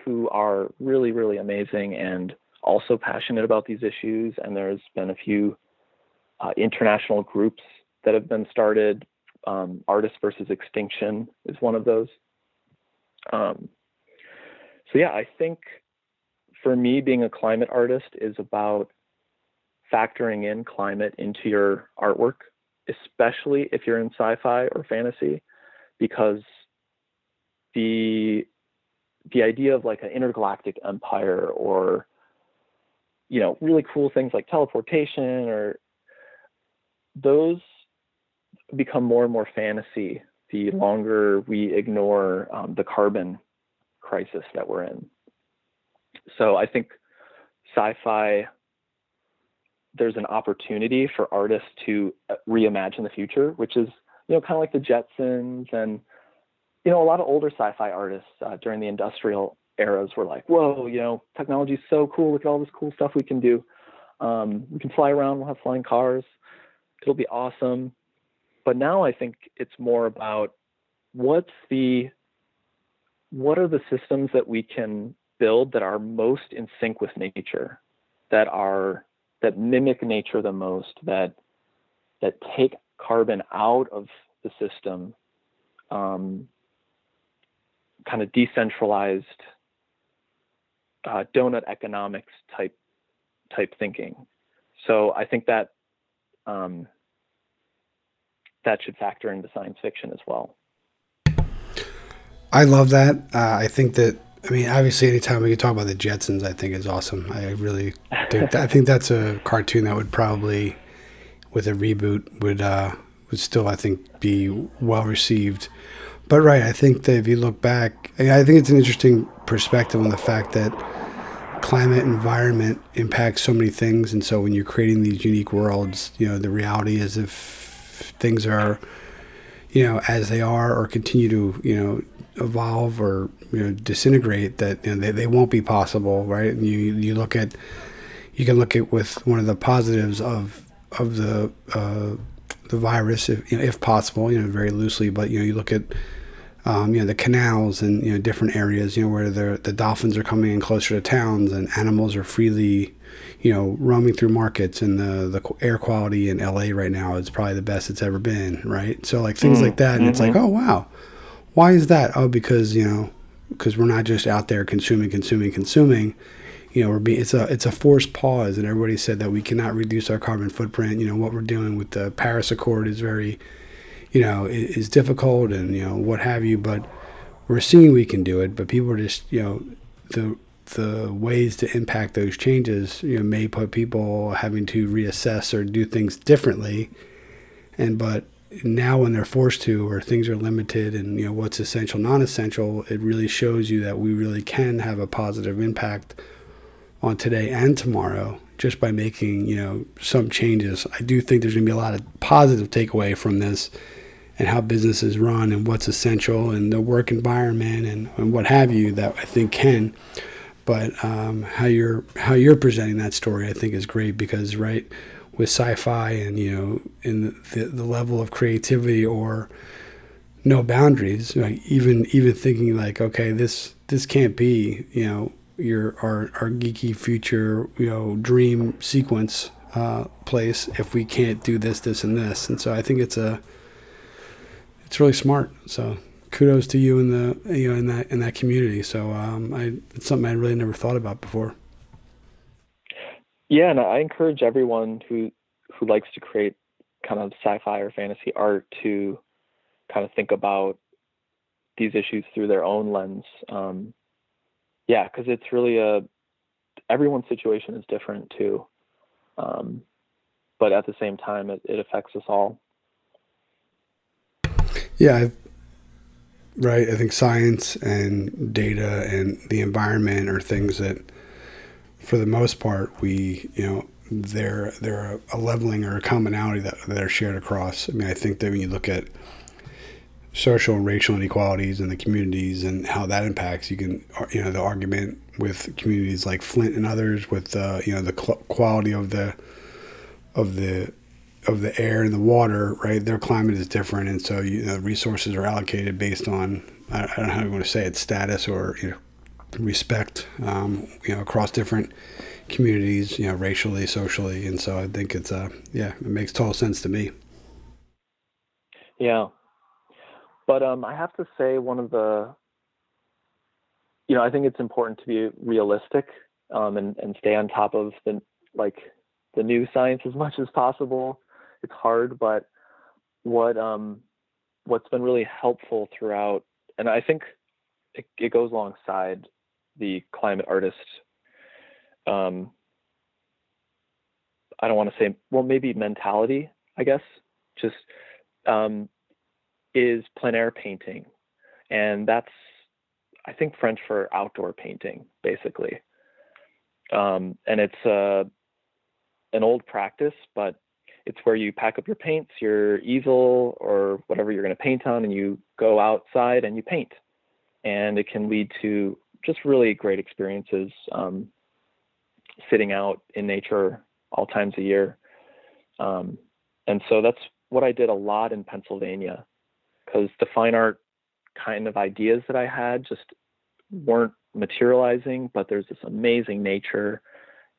who are really really amazing and also passionate about these issues. And there's been a few uh, international groups that have been started. Um, Artists versus Extinction is one of those. Um, so yeah, I think for me, being a climate artist is about factoring in climate into your artwork, especially if you're in sci-fi or fantasy, because the the idea of like an intergalactic empire or you know really cool things like teleportation or those become more and more fantasy the longer we ignore um, the carbon crisis that we're in. So i think sci-fi there's an opportunity for artists to uh, reimagine the future which is you know kind of like the jetsons and you know, a lot of older sci-fi artists uh, during the industrial eras were like, "Whoa, you know, technology is so cool. Look at all this cool stuff we can do. Um, we can fly around. We'll have flying cars. It'll be awesome." But now I think it's more about what's the what are the systems that we can build that are most in sync with nature, that are that mimic nature the most, that that take carbon out of the system um, kind of decentralized uh, donut economics type type thinking. So I think that um, that should factor into science fiction as well. I love that. Uh, I think that. I mean, obviously, anytime we can talk about the Jetsons, I think is awesome. I really, think I think that's a cartoon that would probably, with a reboot, would uh, would still, I think, be well received. But right, I think that if you look back, I think it's an interesting perspective on the fact that climate environment impacts so many things, and so when you're creating these unique worlds, you know, the reality is if things are, you know, as they are or continue to, you know, evolve or you know disintegrate, that you know, they, they won't be possible, right? And you you look at, you can look at with one of the positives of of the uh, the virus, if, you know, if possible, you know, very loosely, but you know, you look at um, you know the canals and you know different areas you know where the the dolphins are coming in closer to towns and animals are freely you know roaming through markets and the the air quality in LA right now is probably the best it's ever been right so like things mm, like that and mm-hmm. it's like mm-hmm. oh wow why is that oh because you know because we're not just out there consuming consuming consuming you know we're being it's a it's a forced pause and everybody said that we cannot reduce our carbon footprint you know what we're doing with the Paris Accord is very you know, is difficult and, you know, what have you, but we're seeing we can do it, but people are just, you know, the, the ways to impact those changes, you know, may put people having to reassess or do things differently. And, but now when they're forced to, or things are limited and, you know, what's essential, non-essential, it really shows you that we really can have a positive impact on today and tomorrow just by making you know some changes. I do think there's going to be a lot of positive takeaway from this and how businesses run and what's essential and the work environment and, and what have you that I think can. But um, how you're how you're presenting that story, I think, is great because right with sci-fi and you know in the, the level of creativity or no boundaries, like even even thinking like, okay, this this can't be you know your our our geeky future you know dream sequence uh, place if we can't do this this and this, and so I think it's a it's really smart. So kudos to you in the you know in that in that community. So um, I it's something I really never thought about before. Yeah, and I encourage everyone who who likes to create kind of sci-fi or fantasy art to kind of think about these issues through their own lens. Um, yeah, because it's really a everyone's situation is different too, um, but at the same time, it, it affects us all. Yeah, I've, right. I think science and data and the environment are things that, for the most part, we you know they're they're a leveling or a commonality that that are shared across. I mean, I think that when you look at social and racial inequalities in the communities and how that impacts, you can you know the argument with communities like Flint and others with uh, you know the quality of the of the of the air and the water, right? Their climate is different, and so you know, resources are allocated based on I, don't know how you want to say it, status or you know, respect, um, you know, across different communities, you know, racially, socially, and so I think it's uh, yeah, it makes total sense to me. Yeah, but um, I have to say one of the, you know, I think it's important to be realistic um, and and stay on top of the like the new science as much as possible it's hard, but what um what's been really helpful throughout, and I think it, it goes alongside the climate artist. Um, I don't want to say well maybe mentality I guess just um, is plein air painting, and that's I think French for outdoor painting basically. Um, and it's uh, an old practice, but it's where you pack up your paints, your easel, or whatever you're going to paint on, and you go outside and you paint. And it can lead to just really great experiences um, sitting out in nature all times a year. Um, and so that's what I did a lot in Pennsylvania because the fine art kind of ideas that I had just weren't materializing, but there's this amazing nature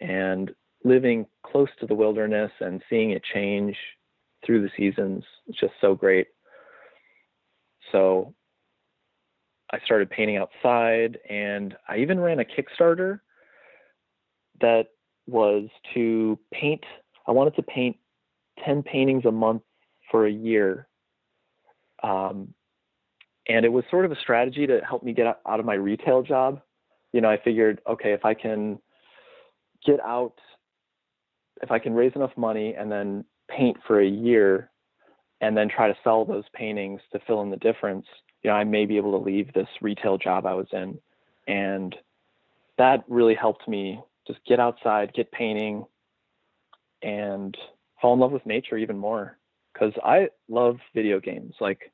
and living close to the wilderness and seeing it change through the seasons is just so great. So I started painting outside and I even ran a Kickstarter that was to paint I wanted to paint 10 paintings a month for a year. Um, and it was sort of a strategy to help me get out of my retail job. You know, I figured, okay, if I can get out if I can raise enough money and then paint for a year and then try to sell those paintings to fill in the difference, you know, I may be able to leave this retail job I was in. And that really helped me just get outside, get painting, and fall in love with nature even more. Because I love video games. Like,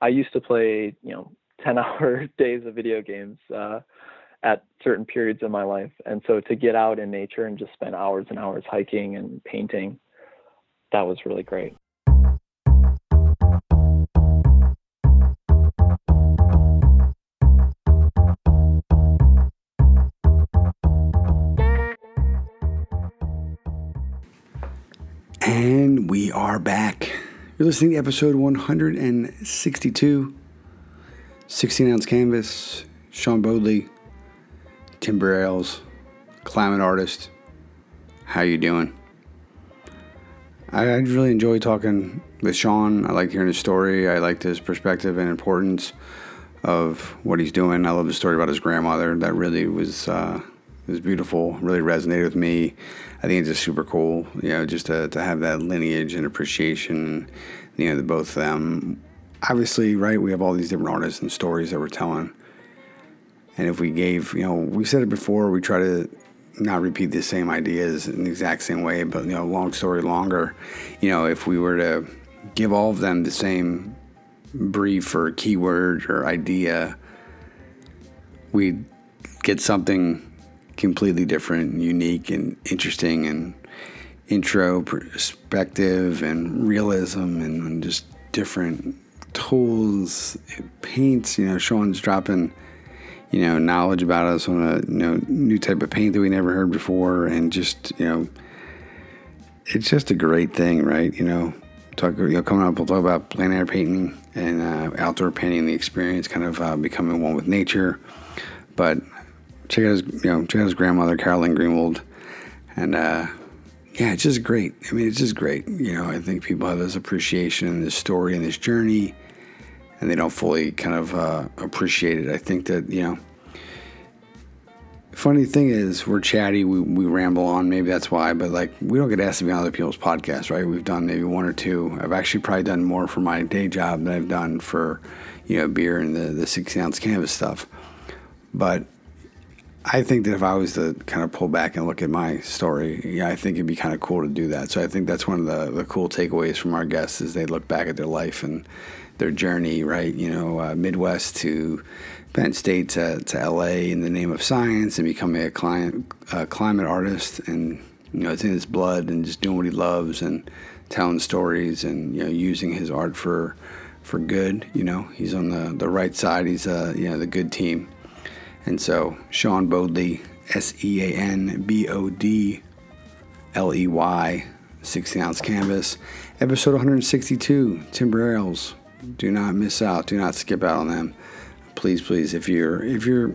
I used to play, you know, 10 hour days of video games. Uh, at certain periods of my life. And so to get out in nature and just spend hours and hours hiking and painting, that was really great. And we are back. You're listening to episode 162, 16 ounce canvas, Sean Bodley, Timber Ales, climate artist. How you doing? I, really enjoy talking with Sean. I like hearing his story. I liked his perspective and importance of what he's doing. I love the story about his grandmother. That really was uh, was beautiful. Really resonated with me. I think it's just super cool. You know, just to, to have that lineage and appreciation. You know, the both of them. Obviously, right? We have all these different artists and stories that we're telling and if we gave, you know, we said it before, we try to not repeat the same ideas in the exact same way, but, you know, long story longer, you know, if we were to give all of them the same brief or keyword or idea, we'd get something completely different, unique, and interesting, and intro perspective and realism and just different tools, paints. You know, Sean's dropping you know, knowledge about us on a you know new type of paint that we never heard before, and just you know, it's just a great thing, right? You know, talk you know coming up, we'll talk about plein air painting and uh, outdoor painting, the experience, kind of uh, becoming one with nature. But check out his you know check out his grandmother Carolyn Greenwald, and uh, yeah, it's just great. I mean, it's just great. You know, I think people have this appreciation, this story, and this journey and they don't fully kind of uh, appreciate it. I think that, you know, funny thing is we're chatty, we, we ramble on, maybe that's why, but like we don't get asked to be on other people's podcasts, right? We've done maybe one or two. I've actually probably done more for my day job than I've done for, you know, beer and the, the 16 ounce canvas stuff. But I think that if I was to kind of pull back and look at my story, yeah, I think it'd be kind of cool to do that. So I think that's one of the, the cool takeaways from our guests is they look back at their life and their journey, right? You know, uh, Midwest to Penn State to, to LA in the name of science and becoming a client, climate artist. And, you know, it's in his blood and just doing what he loves and telling stories and, you know, using his art for, for good. You know, he's on the, the right side. He's, uh, you know, the good team. And so Sean Bodley, S E A N B O D L E Y, 16 ounce canvas, episode 162, Timber Ales do not miss out. Do not skip out on them. Please, please, if you're if you're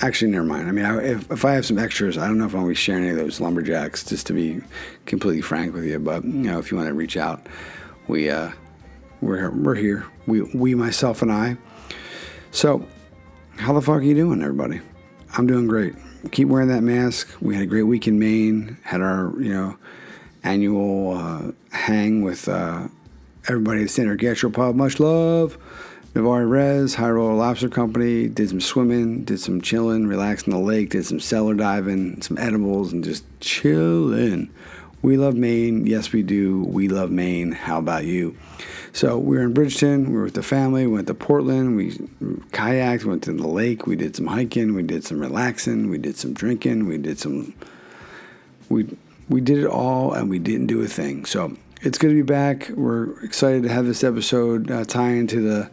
actually never mind. I mean, I, if if I have some extras, I don't know if I'll be sharing any of those lumberjacks. Just to be completely frank with you, but you know, if you want to reach out, we uh, we're we're here. We we myself and I. So How the fuck are you doing, everybody? I'm doing great. Keep wearing that mask. We had a great week in Maine. Had our, you know, annual uh, hang with uh, everybody at Standard Gastropub. Much love. Navarre Res, High Roller Lobster Company. Did some swimming, did some chilling, relaxing on the lake, did some cellar diving, some edibles, and just chilling. We love Maine. Yes, we do. We love Maine. How about you? So we were in Bridgton. We were with the family. We went to Portland. We kayaked. Went to the lake. We did some hiking. We did some relaxing. We did some drinking. We did some. We we did it all, and we didn't do a thing. So it's good to be back. We're excited to have this episode uh, tie into the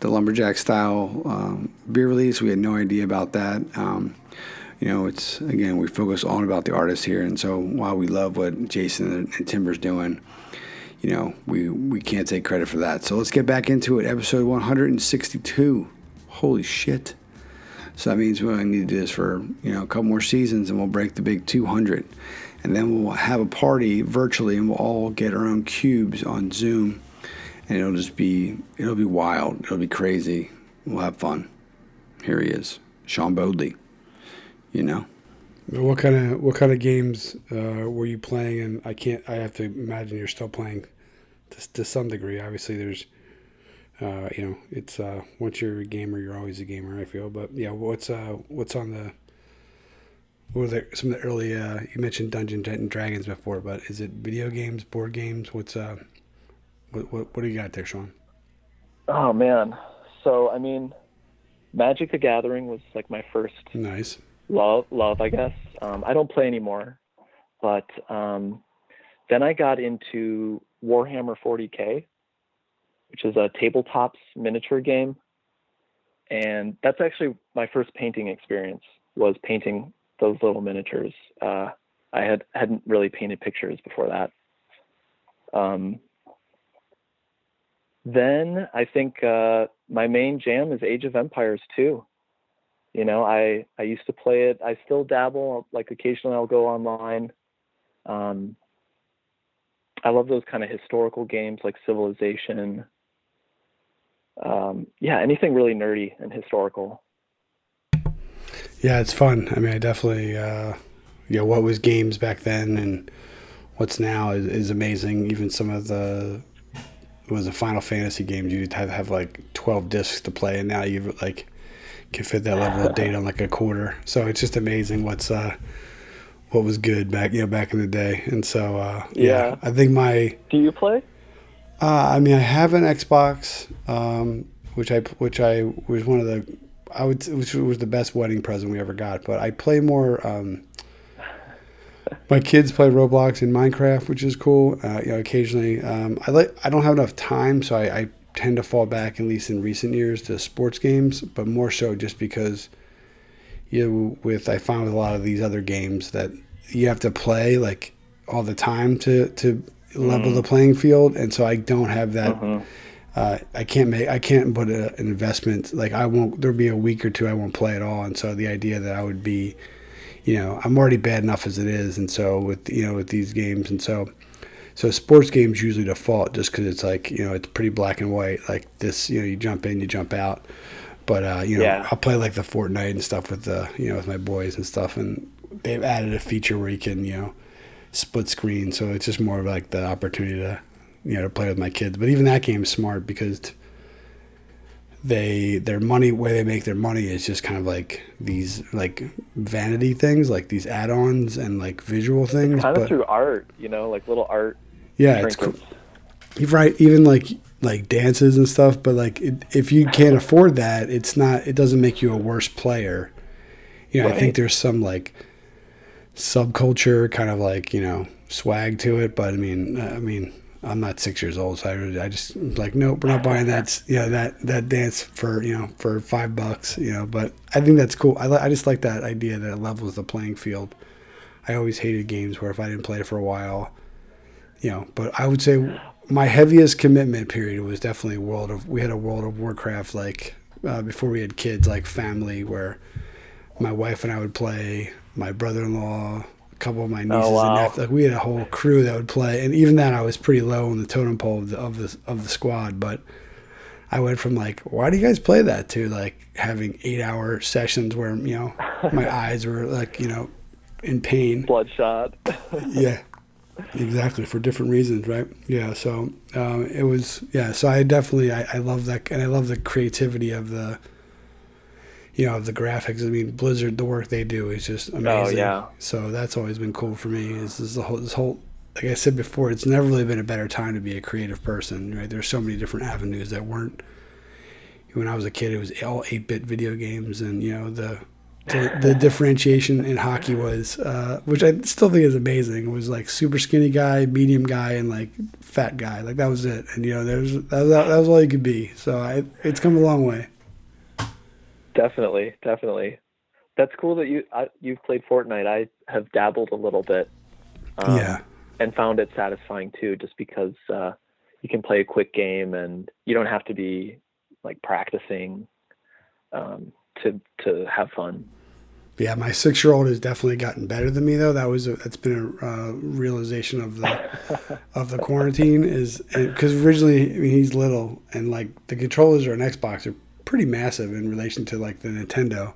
the lumberjack style um, beer release. We had no idea about that. Um, you know, it's again we focus all about the artist here, and so while we love what Jason and, and Timber's doing, you know, we we can't take credit for that. So let's get back into it. Episode 162. Holy shit! So that means we only need to do this for you know a couple more seasons, and we'll break the big 200, and then we'll have a party virtually, and we'll all get our own cubes on Zoom, and it'll just be it'll be wild. It'll be crazy. We'll have fun. Here he is, Sean Bodley you know. What kind of what kind of games uh, were you playing? And I can't. I have to imagine you're still playing to, to some degree. Obviously, there's, uh, you know, it's uh, once you're a gamer, you're always a gamer. I feel, but yeah, what's uh, what's on the what were there some of the early? Uh, you mentioned Dungeons and Dragons before, but is it video games, board games? What's uh, what what, what do you got there, Sean? Oh man, so I mean, Magic the Gathering was like my first nice love, love, I guess. Um, I don't play anymore, but um, then I got into Warhammer 40k, which is a tabletops miniature game, and that's actually my first painting experience. Was painting those little miniatures. Uh, I had hadn't really painted pictures before that. Um, then I think uh, my main jam is Age of Empires 2 you know i i used to play it i still dabble like occasionally i'll go online um i love those kind of historical games like civilization um yeah anything really nerdy and historical yeah it's fun i mean i definitely uh you know what was games back then and what's now is, is amazing even some of the was a final fantasy games you'd have, have like 12 discs to play and now you've like can fit that level of data on like a quarter. So it's just amazing what's uh, what was good back you know back in the day. And so uh, yeah. yeah. I think my do you play? Uh, I mean, I have an Xbox, um, which I which I was one of the I would which was the best wedding present we ever got. But I play more. Um, my kids play Roblox and Minecraft, which is cool. Uh, you know, occasionally um, I like I don't have enough time, so I, I tend to fall back, at least in recent years, to sports games, but more so just because you know, with I find with a lot of these other games that you have to play like all the time to to level mm. the playing field, and so I don't have that. Uh-huh. Uh, I can't make I can't put a, an investment like I won't. There'll be a week or two I won't play at all, and so the idea that I would be, you know, I'm already bad enough as it is, and so with you know with these games, and so so sports games usually default just because it's like you know it's pretty black and white. Like this, you know, you jump in, you jump out. But uh, you know, yeah. I'll play like the Fortnite and stuff with the you know with my boys and stuff, and they've added a feature where you can you know split screen. So it's just more of like the opportunity to you know to play with my kids. But even that game is smart because they their money where they make their money is just kind of like these like vanity things like these add-ons and like visual things it's kind but, of through art you know like little art yeah, it's cool. Right. Even like like dances and stuff, but like it, if you can't afford that, it's not. It doesn't make you a worse player. You know, right. I think there's some like subculture, kind of like you know swag to it. But I mean, I mean, I'm not six years old, so I, really, I just like, nope, we're not buying that. You know, that that dance for you know for five bucks. You know, but I think that's cool. I I just like that idea that it levels the playing field. I always hated games where if I didn't play it for a while, you know, but I would say my heaviest commitment period was definitely World of. We had a World of Warcraft like uh, before we had kids, like family, where my wife and I would play. My brother-in-law, couple of my nieces oh, wow. and nephews. Like we had a whole crew that would play, and even then, I was pretty low on the totem pole of the of the, of the squad. But I went from like, why do you guys play that to like having eight hour sessions where, you know, my eyes were like, you know, in pain. Bloodshot. yeah, exactly. For different reasons, right? Yeah. So um, it was, yeah. So I definitely, I, I love that. And I love the creativity of the, you know, of the graphics. I mean, Blizzard, the work they do is just amazing. Oh, yeah. So that's always been cool for me is this, whole, this whole, like I said before, it's never really been a better time to be a creative person, right? There's so many different avenues that weren't. When I was a kid, it was all eight-bit video games, and you know the the, the differentiation in hockey was, uh, which I still think is amazing. It was like super skinny guy, medium guy, and like fat guy. Like that was it, and you know there was that was, that was all you could be. So I, it's come a long way. Definitely, definitely. That's cool that you I, you've played Fortnite. I have dabbled a little bit. Um, yeah and found it satisfying too, just because uh, you can play a quick game and you don't have to be like practicing um, to to have fun. Yeah, my six year old has definitely gotten better than me though. That was a, that's been a uh, realization of the of the quarantine is because originally I mean, he's little and like the controllers or an Xbox are pretty massive in relation to like the Nintendo.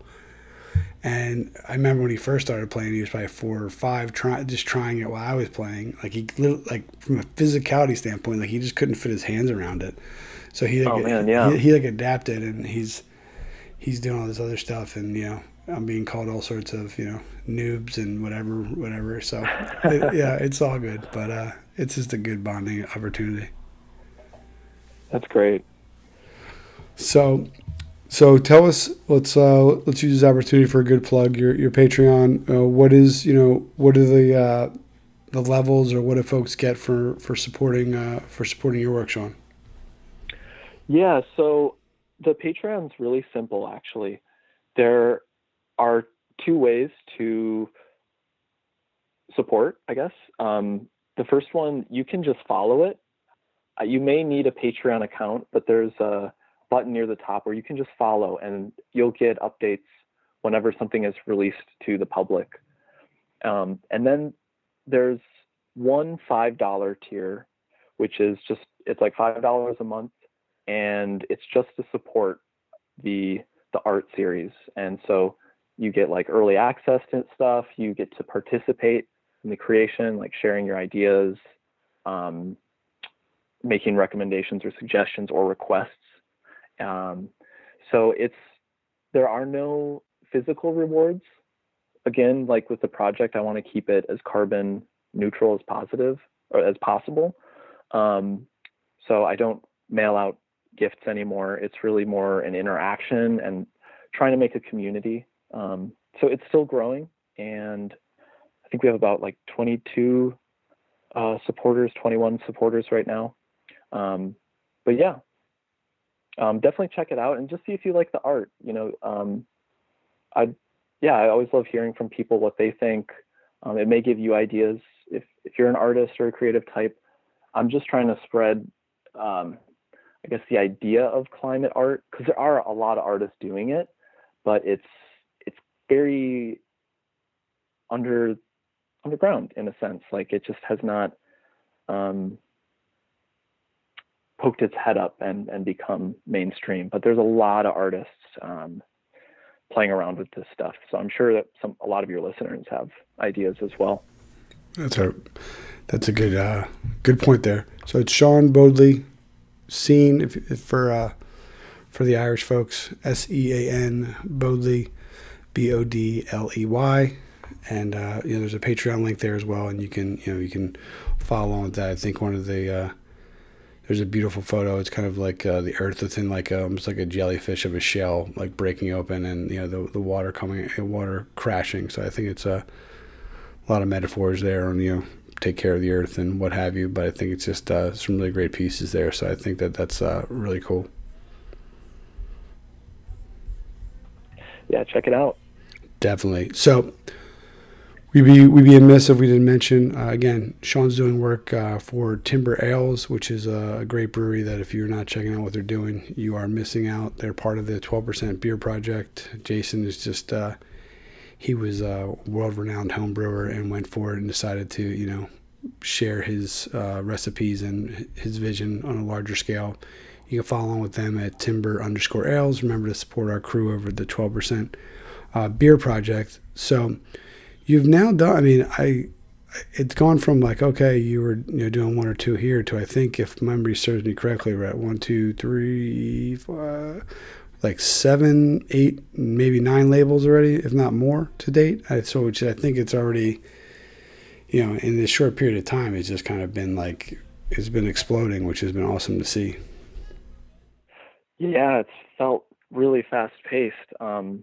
And I remember when he first started playing, he was probably four or five, trying just trying it while I was playing. Like he, like from a physicality standpoint, like he just couldn't fit his hands around it. So he, like, oh, man, yeah. he, he like adapted, and he's he's doing all this other stuff, and you know, I'm being called all sorts of you know noobs and whatever, whatever. So it, yeah, it's all good, but uh, it's just a good bonding opportunity. That's great. So so tell us, let's uh, let's use this opportunity for a good plug. Your your Patreon. Uh, what is you know what are the uh, the levels or what do folks get for for supporting uh, for supporting your work, Sean? Yeah, so the Patreon's really simple actually. There are two ways to support, I guess. Um, the first one, you can just follow it. Uh, you may need a Patreon account, but there's a button near the top where you can just follow and you'll get updates whenever something is released to the public. Um, and then there's one $5 tier, which is just, it's like $5 a month and it's just to support the, the art series. And so you get like early access to stuff, you get to participate in the creation, like sharing your ideas, um, making recommendations or suggestions or requests um, so it's there are no physical rewards. Again, like with the project, I want to keep it as carbon neutral as positive or as possible. Um, so I don't mail out gifts anymore. It's really more an interaction and trying to make a community. Um, so it's still growing, and I think we have about like 22 uh, supporters, 21 supporters right now. Um, but yeah, um, definitely check it out and just see if you like the art. You know, um, I yeah, I always love hearing from people what they think. Um, it may give you ideas if if you're an artist or a creative type. I'm just trying to spread, um, I guess, the idea of climate art because there are a lot of artists doing it, but it's it's very under underground in a sense. Like it just has not um, poked its head up and and become mainstream. But there's a lot of artists um, playing around with this stuff. So I'm sure that some a lot of your listeners have ideas as well. That's a that's a good uh, good point there. So it's Sean Bodley, Sean if, if for uh, for the Irish folks, S E A N Bodley, B O D L E Y, and uh, you know there's a Patreon link there as well, and you can you know you can follow along with that. I think one of the uh, there's a beautiful photo. It's kind of like uh, the earth within like a, almost like a jellyfish of a shell, like breaking open, and you know the the water coming, water crashing. So I think it's a, a lot of metaphors there on you know take care of the earth and what have you. But I think it's just uh, some really great pieces there. So I think that that's uh, really cool. Yeah, check it out. Definitely. So We'd be we'd be amiss if we didn't mention uh, again. Sean's doing work uh, for Timber Ales, which is a, great brewery that if you're not checking out what they're doing, you are missing out. They're part of the 12% Beer Project. Jason is just uh, he was a world-renowned home brewer and went for it and decided to you know share his uh, recipes and his vision on a larger scale. You can follow along with them at Timber underscore Ales. Remember to support our crew over the 12% uh, beer project. So you've now done, I mean, I, it's gone from like okay you were you know doing one or two here to i think if memory serves me correctly we're at one two three four, like seven eight maybe nine labels already if not more to date. I, so which i think it's already you know in this short period of time it's just kind of been like it's been exploding which has been awesome to see. Yeah it's felt really fast paced um,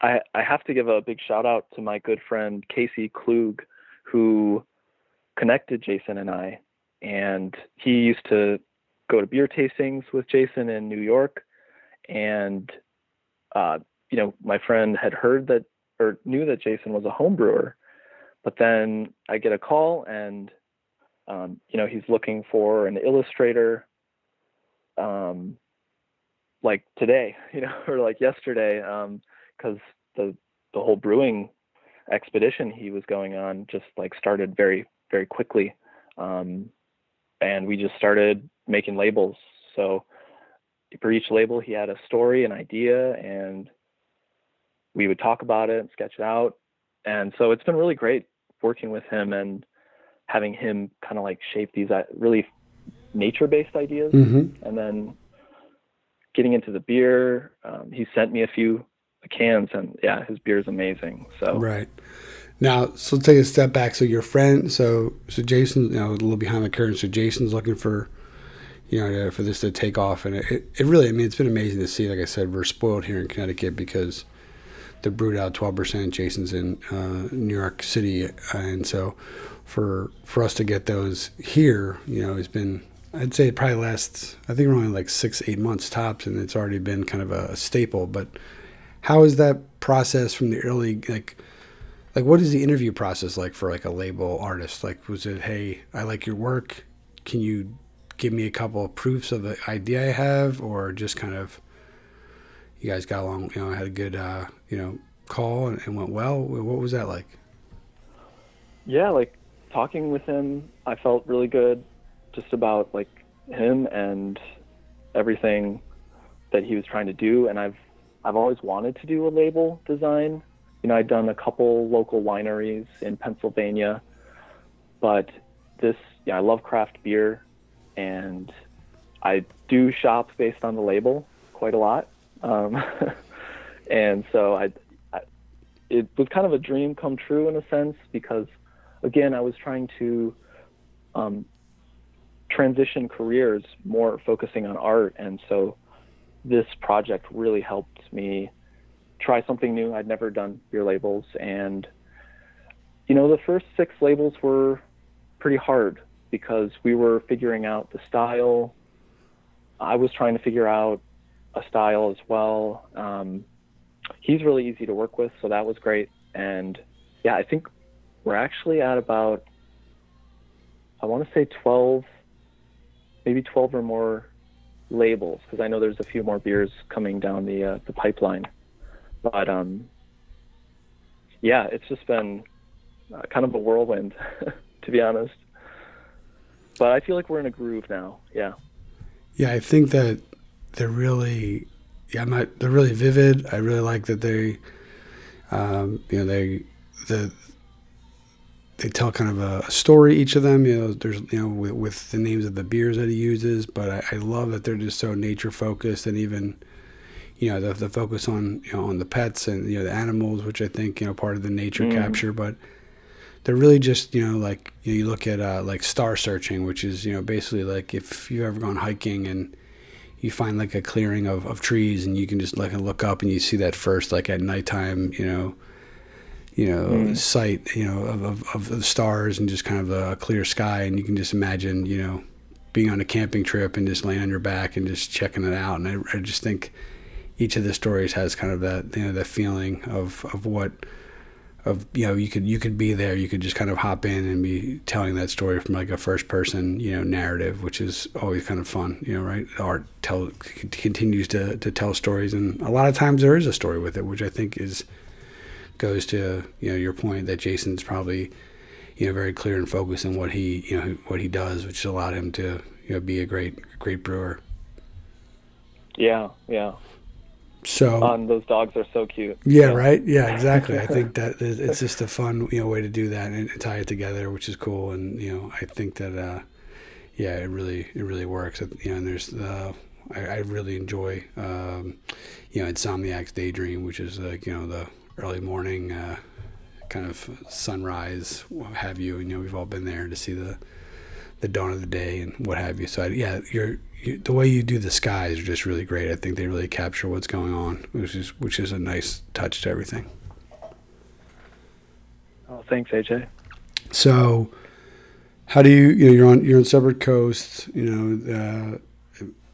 I, I have to give a big shout out to my good friend Casey Klug, who connected Jason and I. And he used to go to beer tastings with Jason in New York. And, uh, you know, my friend had heard that or knew that Jason was a home brewer. But then I get a call and, um, you know, he's looking for an illustrator. Um, like today, you know, or like yesterday, because the the whole brewing expedition he was going on just like started very very quickly. Um, and we just started making labels. So for each label he had a story an idea and we would talk about it and sketch it out. And so it's been really great working with him and having him kind of like shape these uh, really nature based ideas. Mm-hmm. and then getting into the beer um, he sent me a few the cans, and yeah, his beer is amazing. So right now, so take a step back. So your friend, so so Jason, you know, a little behind the curtain. So Jason's looking for you know, for this to take off. And it, it really, I mean, it's been amazing to see. Like I said, we're spoiled here in Connecticut because the brewed out 12%. Jason's in uh, New York City. And so for for us to get those here, you know, it's been, I'd say it probably lasts, I think we're only like six, eight months tops. And it's already been kind of a staple. But how is that process from the early like like what is the interview process like for like a label artist? Like was it hey i like your work. Can you give me a couple of proofs of the idea i have? Or just kind of you guys got along you know had a good uh, you know call and, and went well. What was that like? Yeah like talking with him i felt really good just about like him and everything that he was trying to do. And i've I've always wanted to do a label design. You know, I'd done a couple local wineries in Pennsylvania, but this, yeah, I love craft beer, and I do shop based on the label quite a lot. Um, and so I, I, it was kind of a dream come true in a sense because, again, I was trying to um, transition careers more focusing on art, and so this project really helped me try something new. I'd never done beer labels, and you know, the first six labels were pretty hard because we were figuring out the style. I was trying to figure out a style as well. Um, he's really easy to work with, so that was great. And yeah, I think we're actually at about, I want to say 12, maybe 12 or more labels because I know there's a few more beers coming down the uh, the pipeline. But um, yeah, it's just been uh, kind of a whirlwind, to be honest. But I feel like we're in a groove now. Yeah. Yeah, I think that they're really, yeah, I'm not, they're really vivid. I really like that they, um, you know, they the they tell kind of a story each of them you know there's you know with, with the names of the beers that he uses but I, I, love that they're just so nature focused and even you know the, the focus on you know on the pets and you know the animals which i think you know part of the nature mm. capture but they're really just you know like you, know, you look at uh, like star searching which is you know basically like if you've ever gone hiking and you find like a clearing of, of trees and you can just like look up and you see that first like at nighttime you know you know, mm. sight, you know, of, of, of, the stars and just kind of a clear sky. And you can just imagine, you know, being on a camping trip and just laying on your back and just checking it out. And I, I just think each of the stories has kind of that, you know, that feeling of, of what, of, you know, you could, you could be there. You could just kind of hop in and be telling that story from like a first person, you know, narrative, which is always kind of fun, you know, right? Art tell, continues to, to tell stories. And a lot of times there is a story with it, which I think is, goes to you know your point that Jason's probably you know very clear and focused in what he you know what he does, which allowed him to you know be a great great brewer. Yeah, yeah. So um, those dogs are so cute. Yeah, yeah. right. Yeah, exactly. I think that it's just a fun you know way to do that and, and, tie it together, which is cool. And you know, I think that uh, yeah, it really it really works. You know, and there's uh, I, I really enjoy um, you know Insomniac's Daydream, which is like you know the early morning uh, kind of sunrise, what have you. And, you know, we've all been there to see the the dawn of the day and what have you. So I, yeah, you're, you, the way you do the skies are just really great. I think they really capture what's going on, which is which is a nice touch to everything. Oh, thanks, AJ. So, how do you you know you're on you're on separate coasts. You know, uh,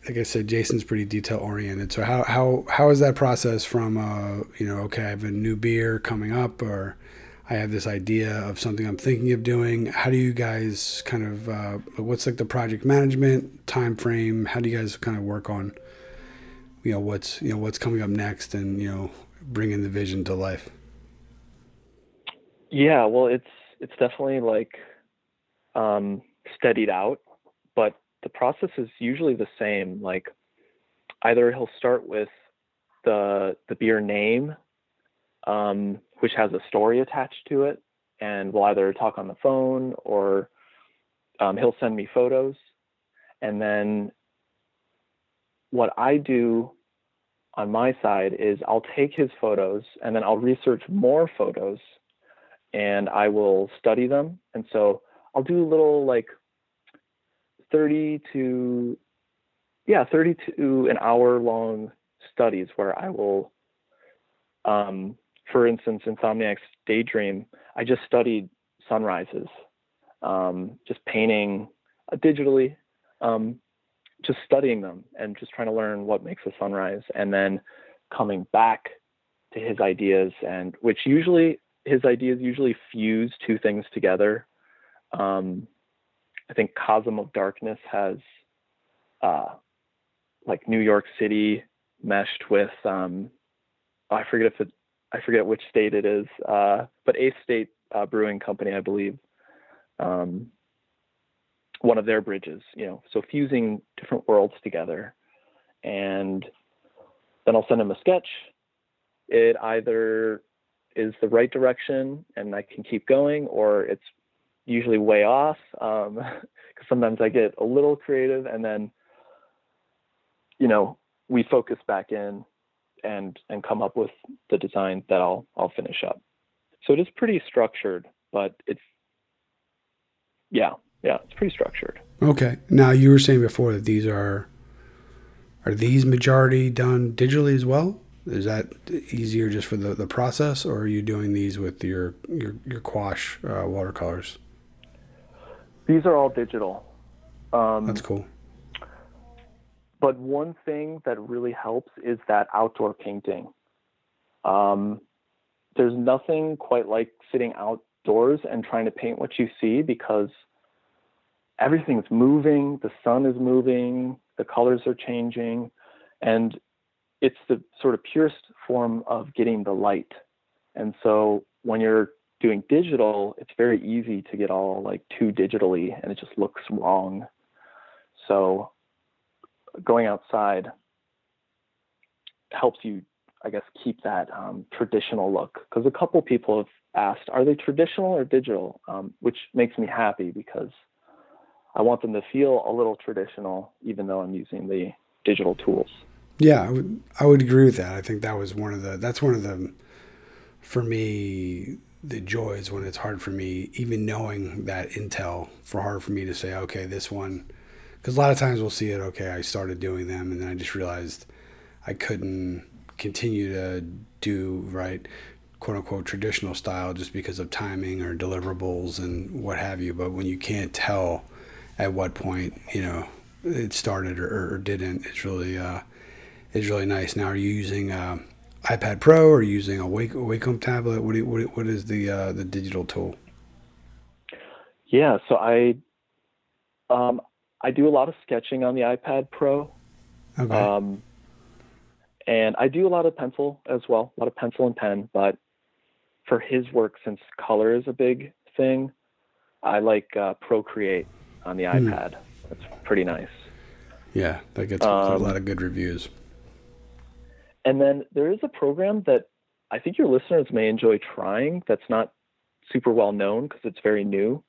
like I said, Jason's pretty detail oriented. So how how how is that process from uh, you know okay I have a new beer coming up or I have this idea of something I'm thinking of doing. How do you guys kind of uh, what's like the project management time frame? How do you guys kind of work on you know what's you know what's coming up next and you know bringing the vision to life? Yeah, well, it's it's definitely like um, steadied out, the process is usually the same. Like either he'll start with the the beer name um, which has a story attached to it. And we'll either talk on the phone or um, he'll send me photos. And then what I do on my side is I'll take his photos and then I'll research more photos and I will study them. And so I'll do a little like 30 to, yeah, 30 to an hour long studies where I will um, for instance, Insomniac's Daydream, I just studied sunrises, um, just painting uh, digitally, um, just studying them and just trying to learn what makes a sunrise, and then coming back to his ideas, and which usually his ideas usually fuse two things together. Um, I think Chasm of Darkness has uh, like New York City meshed with um, I forget if it I forget which state it is, uh, but Eighth State uh, Brewing Company, I believe, um, one of their bridges. You know, so fusing different worlds together, and then I'll send them a sketch. It either is the right direction and I can keep going, or it's usually way off because um, sometimes I get a little creative and then, you know, we focus back in and and come up with the design that I'll I'll finish up. So it is pretty structured, but it's yeah, yeah, it's pretty structured. Okay. Now you were saying before that these are are these majority done digitally as well? Is that easier just for the, the process, or are you doing these with your your your gouache uh, watercolors? These are all digital. Um, That's cool. But one thing that really helps is that outdoor painting. Um, there's nothing quite like sitting outdoors and trying to paint what you see because everything's moving, the sun is moving, the colors are changing, and it's the sort of purest form of getting the light. And so when you're doing digital, it's very easy to get all like too digitally and it just looks wrong. So going outside helps you, I guess, keep that um, traditional look. Because a couple people have asked, are they traditional or digital? Um, which makes me happy because I want them to feel a little traditional, even though I'm using the digital tools. Yeah, I would, I would agree with that. I think that was one of the, that's one of the, for me, the joys when it's hard for me, even knowing that intel, for hard for me to say, okay, this one, because a lot of times we'll see it. Okay, I started doing them, and then I just realized I couldn't continue to do right, quote unquote, traditional style just because of timing or deliverables and what have you. But when you can't tell at what point you know it started or, or didn't, it's really uh, it's really nice. Now, are you using uh, iPad Pro or using a Wake Wacom tablet? What, you, what what is the uh, the digital tool? Yeah, so I um, I do a lot of sketching on the iPad Pro. Okay. Um, and I do a lot of pencil as well, a lot of pencil and pen. But for his work, since color is a big thing, I like uh, Procreate on the mm. iPad. That's pretty nice. Yeah, that gets um, a lot of good reviews. And then there is a program that I think your listeners may enjoy trying. That's not super well known because it's very new.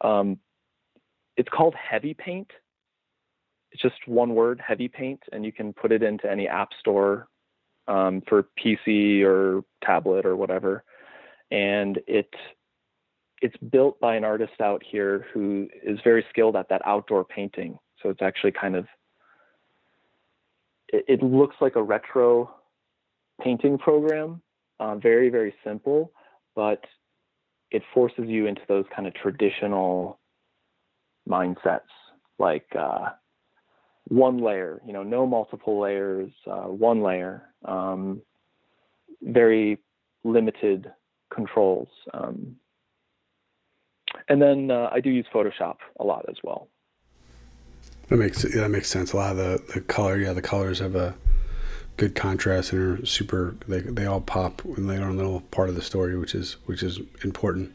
Um, it's called Heavy Paint. It's just one word, Heavy Paint, and you can put it into any app store um, for PC or tablet or whatever. And it it's built by an artist out here who is very skilled at that outdoor painting. So it's actually kind of it, it looks like a retro painting program, uh, very very simple, but it forces you into those kind of traditional mindsets like uh, one layer, you know, no multiple layers, uh, one layer, um, very limited controls. Um, and then uh, I do use Photoshop a lot as well. That makes yeah, that makes sense. A lot of the, the color, yeah, the colors have a good contrast and are super. They they all pop when they're a little part of the story, which is which is important.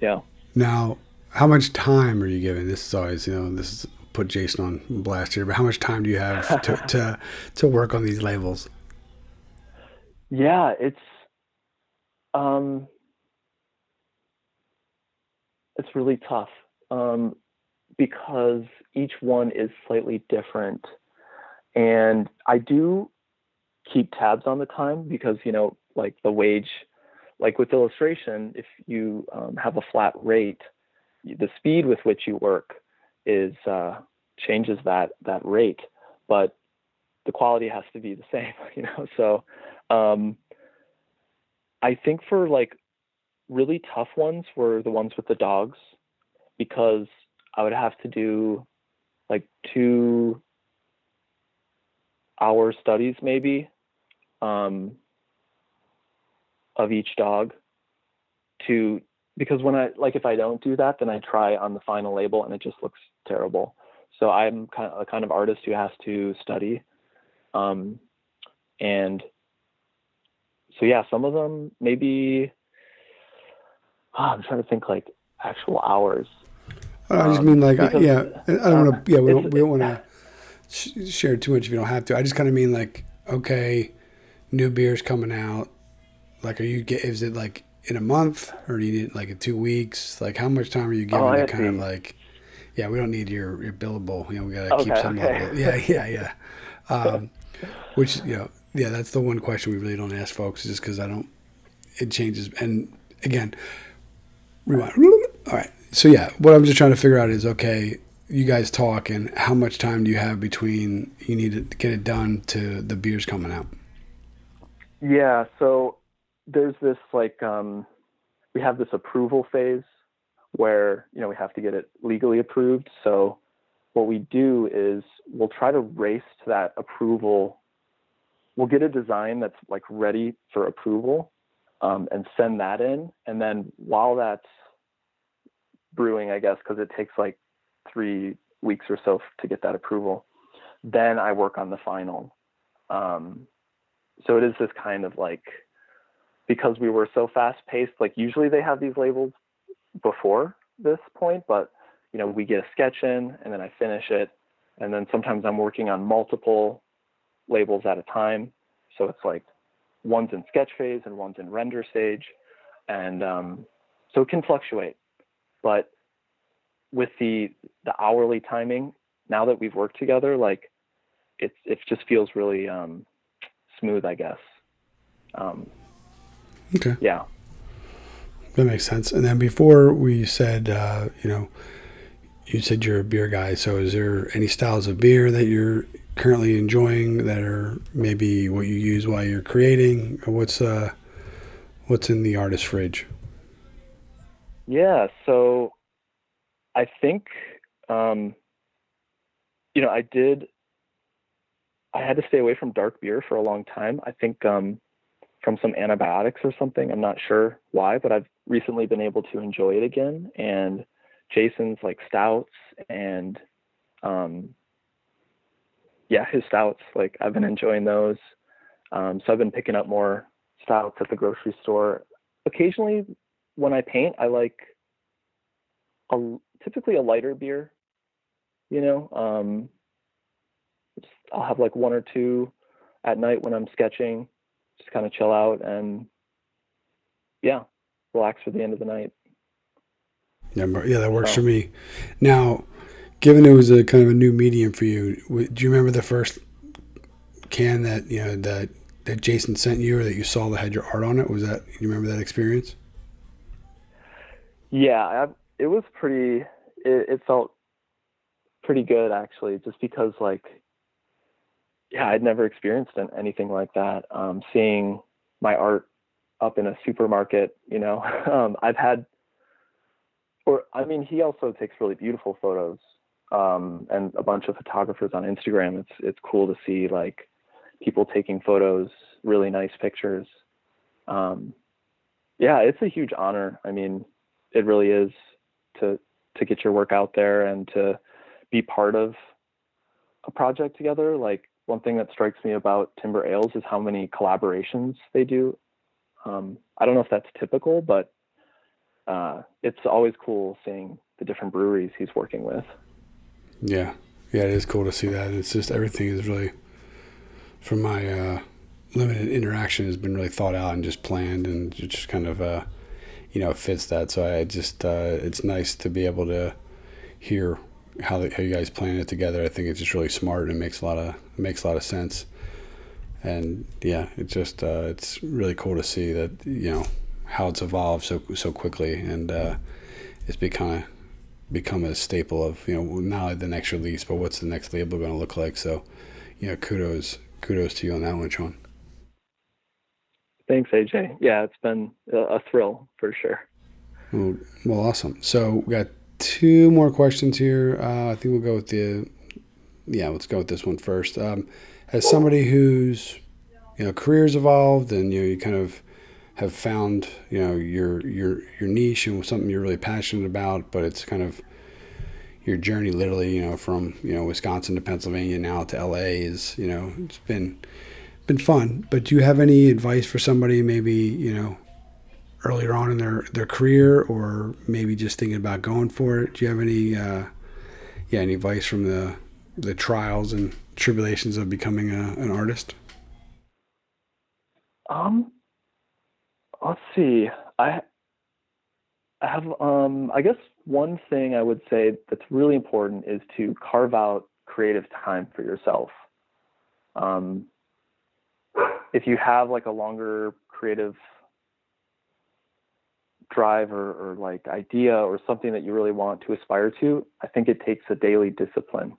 Yeah. Now, how much time are you given? This is always, you know, this is put Jason on blast here, but how much time do you have to, to, to work on these labels? Yeah, it's, um, it's really tough, um, because each one is slightly different. And I do keep tabs on the time because, you know, like the wage, like with illustration, if you um, have a flat rate, the speed with which you work is uh, changes that that rate, but the quality has to be the same, you know. So um, I think for like really tough ones were the ones with the dogs because I would have to do like two hour studies maybe um, of each dog to because when I like if I don't do that, then I try on the final label and it just looks terrible. So I'm kind of a kind of artist who has to study, um, and so yeah, some of them maybe. Oh, I'm trying to think like actual hours. I just mean like because, yeah, I don't want to yeah we don't we don't want to sh- share too much if you don't have to. I just kind of mean like okay, new beers coming out. Like, are you get is it like in a month, or do you need like in two weeks? Like, how much time are you giving oh, to kind of like, yeah, we don't need your, your billable. You know, we gotta okay, keep some okay. level. Yeah, yeah, yeah. Um, which you know, yeah, that's the one question we really don't ask folks, just because I don't. It changes, and again, rewind. All right. So yeah, what I'm just trying to figure out is okay. You guys talk, and how much time do you have between you need to get it done to the beers coming out? Yeah. So there's this like um, we have this approval phase where you know we have to get it legally approved. So what we do is we'll try to race to that approval. We'll get a design that's like ready for approval um, and send that in, and then while that's brewing, I guess, because it takes like three weeks or so to get that approval, then I work on the final. Um, so it is this kind of like because we were so fast paced, like usually they have these labels before this point, but you know, we get a sketch in and then I finish it. And then sometimes I'm working on multiple labels at a time. So it's like one's in sketch phase and one's in render stage. And um, so it can fluctuate. But with the the hourly timing, now that we've worked together, like it's it just feels really um, smooth, I guess. Um, Okay. Yeah. That makes sense. And then before we said, uh, you know, you said you're a beer guy. So is there any styles of beer that you're currently enjoying that are maybe what you use while you're creating? What's uh, what's in the artist fridge? Yeah. So I think, um, you know, I did. I had to stay away from dark beer for a long time. I think um, from some antibiotics or something. I'm not sure why, but I've recently been able to enjoy it again. And Jason's like stouts and um, yeah, his stouts, like I've been enjoying those. Um, so I've been picking up more stouts at the grocery store. Occasionally, when I paint, I like a typically a lighter beer. You know, um, I'll have like one or two at night when I'm sketching, just kind of chill out and yeah, relax for the end of the night. Yeah, yeah, that works oh. for me. Now, given it was a kind of a new medium for you, do you remember the first can that you know that that Jason sent you or that you saw that had your art on it? Was that you remember that experience? Yeah, I, it was pretty. It, it felt pretty good actually, just because like, yeah, I'd never experienced anything like that. Um, seeing my art up in a supermarket, you know, um, I've had, or I mean, he also takes really beautiful photos, um, and a bunch of photographers on Instagram. It's it's cool to see like people taking photos, really nice pictures. Um, yeah, it's a huge honor. I mean, it really is to to get your work out there and to be part of a project together. Like one thing that strikes me about Timber Ales is how many collaborations they do. Um, I don't know if that's typical, but uh, it's always cool seeing the different breweries he's working with. Yeah, yeah, it is cool to see that. It's just everything is really, from my uh, limited interaction, has been really thought out and just planned and just kind of, uh, you know, fits that. So I just, uh, it's nice to be able to hear how, how you guys plan it together. I think it's just really smart and makes a lot of makes a lot of sense. And yeah, it's just uh, it's really cool to see that you know how it's evolved so so quickly and uh, it's become become a staple of you know not the next release but what's the next label going to look like. So you know, kudos kudos to you on that one, Sean. Thanks, AJ. Yeah, it's been a thrill for sure. Well, awesome. So we got two more questions here. Uh, I think we'll go with the yeah. Let's go with this one first. Um, as somebody whose you know career's evolved and you know you kind of have found you know your your your niche and something you're really passionate about, but it's kind of your journey literally you know from you know Wisconsin to Pennsylvania now to LA is you know it's been been fun. But do you have any advice for somebody maybe you know earlier on in their, their career or maybe just thinking about going for it? Do you have any uh, yeah any advice from the the trials and tribulations of becoming a, an artist? Um, let's see. I I have um I guess one thing I would say that's really important is to carve out creative time for yourself. Um, if you have like a longer creative drive or, or like idea or something that you really want to aspire to, I think it takes a daily discipline.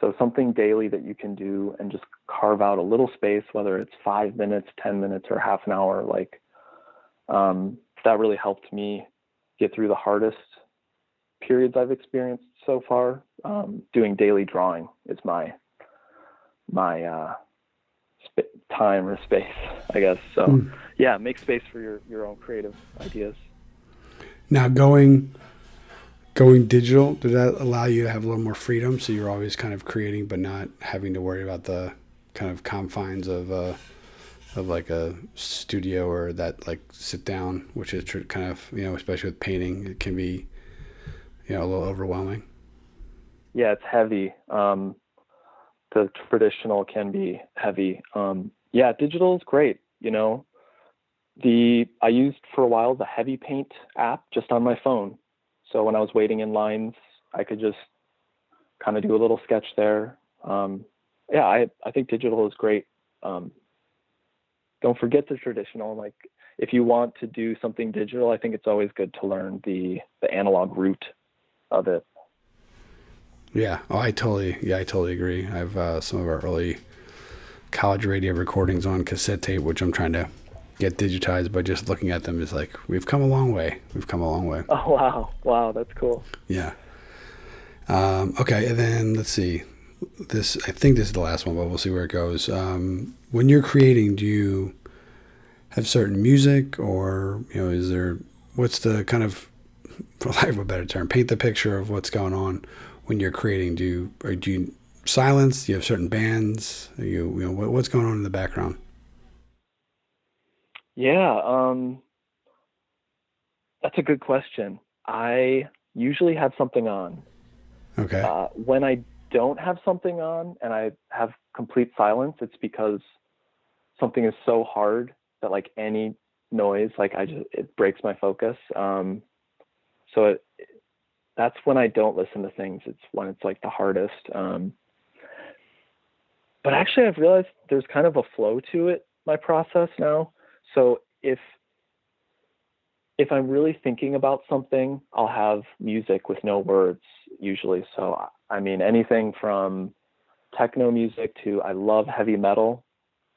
So something daily that you can do and just carve out a little space, whether it's five minutes, 10 minutes, or half an hour, like um, that really helped me get through the hardest periods I've experienced so far. Um, doing daily drawing is my my uh, sp- time or space, I guess. So mm. yeah, make space for your your own creative ideas. Now going going digital, did that allow you to have a little more freedom? So you're always kind of creating, but not having to worry about the kind of confines of uh, of like a studio or that like sit down, which is kind of you know, especially with painting, it can be you know a little overwhelming. Yeah, it's heavy. Um, the traditional can be heavy. Um, yeah, digital is great. You know, the I used for a while the Heavy Paint app just on my phone. So when I was waiting in lines, I could just kind of do a little sketch there. Um, yeah, I I think digital is great. Um, don't forget the traditional. Like if you want to do something digital, I think it's always good to learn the the analog root of it. Yeah, oh, I totally yeah I totally agree. I have uh, some of our early college radio recordings on cassette tape, which I'm trying to get digitized by just looking at them is like we've come a long way. We've come a long way. Oh wow, wow, that's cool. Yeah. Um, okay, and then let's see. This I think this is the last one, but we'll see where it goes. Um, when you're creating, do you have certain music, or you know, is there what's the kind of, for lack of a better term, paint the picture of what's going on when you're creating? Do you or do you silence? Do you have certain bands? Are you you know what, what's going on in the background? Yeah, um, that's a good question. I usually have something on. Okay. Uh, when I don't have something on and I have complete silence, it's because something is so hard that like any noise, like I just it breaks my focus. Um, so it, that's when I don't listen to things. It's when it's like the hardest. Um, but actually, I've realized there's kind of a flow to it. My process now. So if if I'm really thinking about something, I'll have music with no words usually. So I mean anything from techno music to I love heavy metal.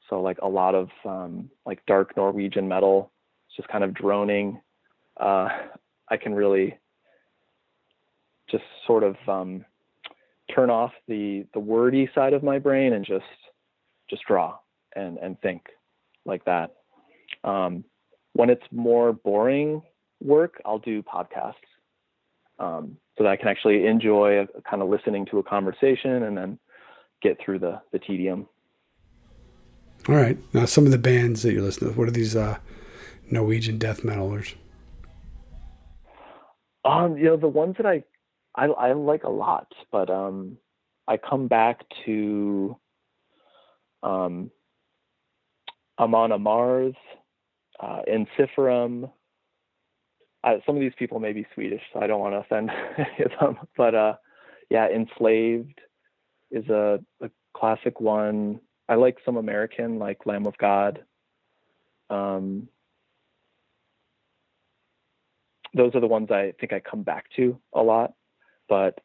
So like a lot of um, like dark Norwegian metal, it's just kind of droning. Uh, I can really just sort of um, turn off the the wordy side of my brain and just just draw and and think like that. Um, when it's more boring work, I'll do podcasts um, so that I can actually enjoy a, a kind of listening to a conversation and then get through the the tedium. All right. Now, some of the bands that you're listening to, what are these uh, Norwegian death metalers? Um, you know, the ones that I, I, I like a lot, but um, I come back to um, Amon Amarth, uh, Ensiferum. Uh, some of these people may be Swedish, so I don't want to offend them. But uh, yeah, Enslaved is a, a classic one. I like some American, like Lamb of God. Um, those are the ones I think I come back to a lot. But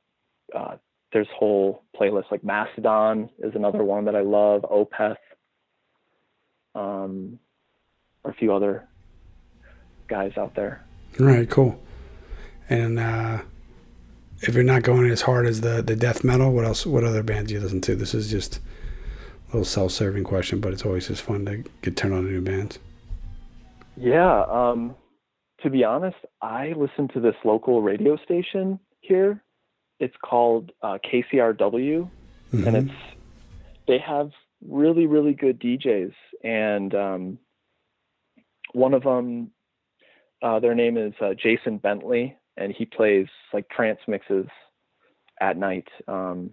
uh, there's whole playlists like Mastodon is another one that I love. Opeth, um, or a few other guys out there. All right, cool. And uh, if you're not going as hard as the the death metal, what else? What other bands do you listen to? This is just a little self-serving question, but it's always just fun to get turned on to new bands. Yeah, um, to be honest, I listen to this local radio station here. It's called uh, KCRW, mm-hmm. and it's they have really really good DJs, and um, one of them, uh, their name is uh, Jason Bentley, and he plays like trance mixes at night, um,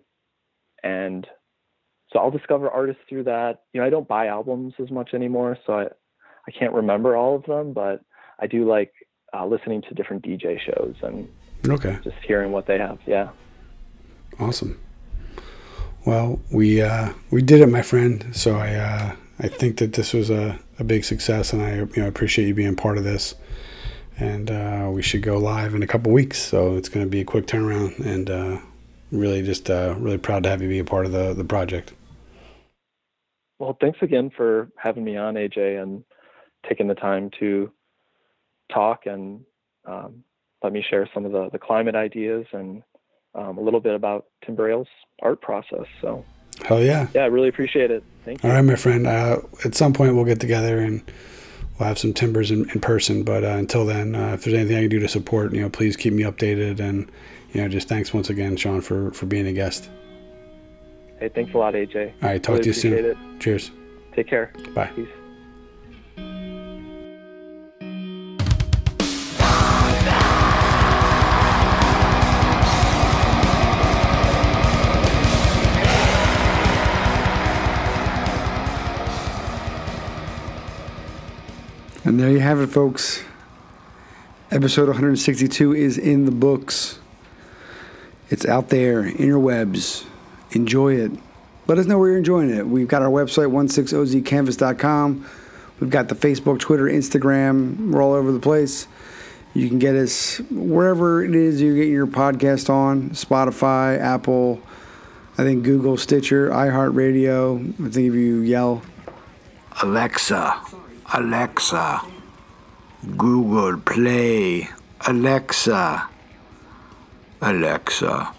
and so I'll discover artists through that. You know, I don't buy albums as much anymore, so I I can't remember all of them, but I do like uh, listening to different DJ shows and okay, just hearing what they have. Yeah. Awesome. Well, we uh, we did it, my friend. So I uh, I think that this was a, a big success, and I you know appreciate you being part of this. And uh, we should go live in a couple weeks, so it's going to be a quick turnaround, and uh, really just uh, really proud to have you be a part of the the project. Well, thanks again for having me on, AJ, and taking the time to talk and um, let me share some of the, the climate ideas and um, a little bit about Timber art process. So, hell yeah. Yeah, I really appreciate it. Thank you. All right, my friend. Uh, at some point, we'll get together and we'll have some timbers in, in person. But uh, until then, uh, if there's anything I can do to support, you know, please keep me updated. And, you know, just thanks once again, Sean, for, for being a guest. Hey, thanks a lot, AJ. All right, talk really to you soon. It. Cheers. Take care. Bye. Peace. And there you have it, folks. Episode 162 is in the books. It's out there, interwebs enjoy it. Let us know where you're enjoying it. We've got our website, 16ozcanvas.com. We've got the Facebook, Twitter, Instagram. We're all over the place. You can get us wherever it is you get your podcast on Spotify, Apple, I think Google, Stitcher, iHeartRadio. I think if you yell, Alexa, Alexa, Google Play, Alexa, Alexa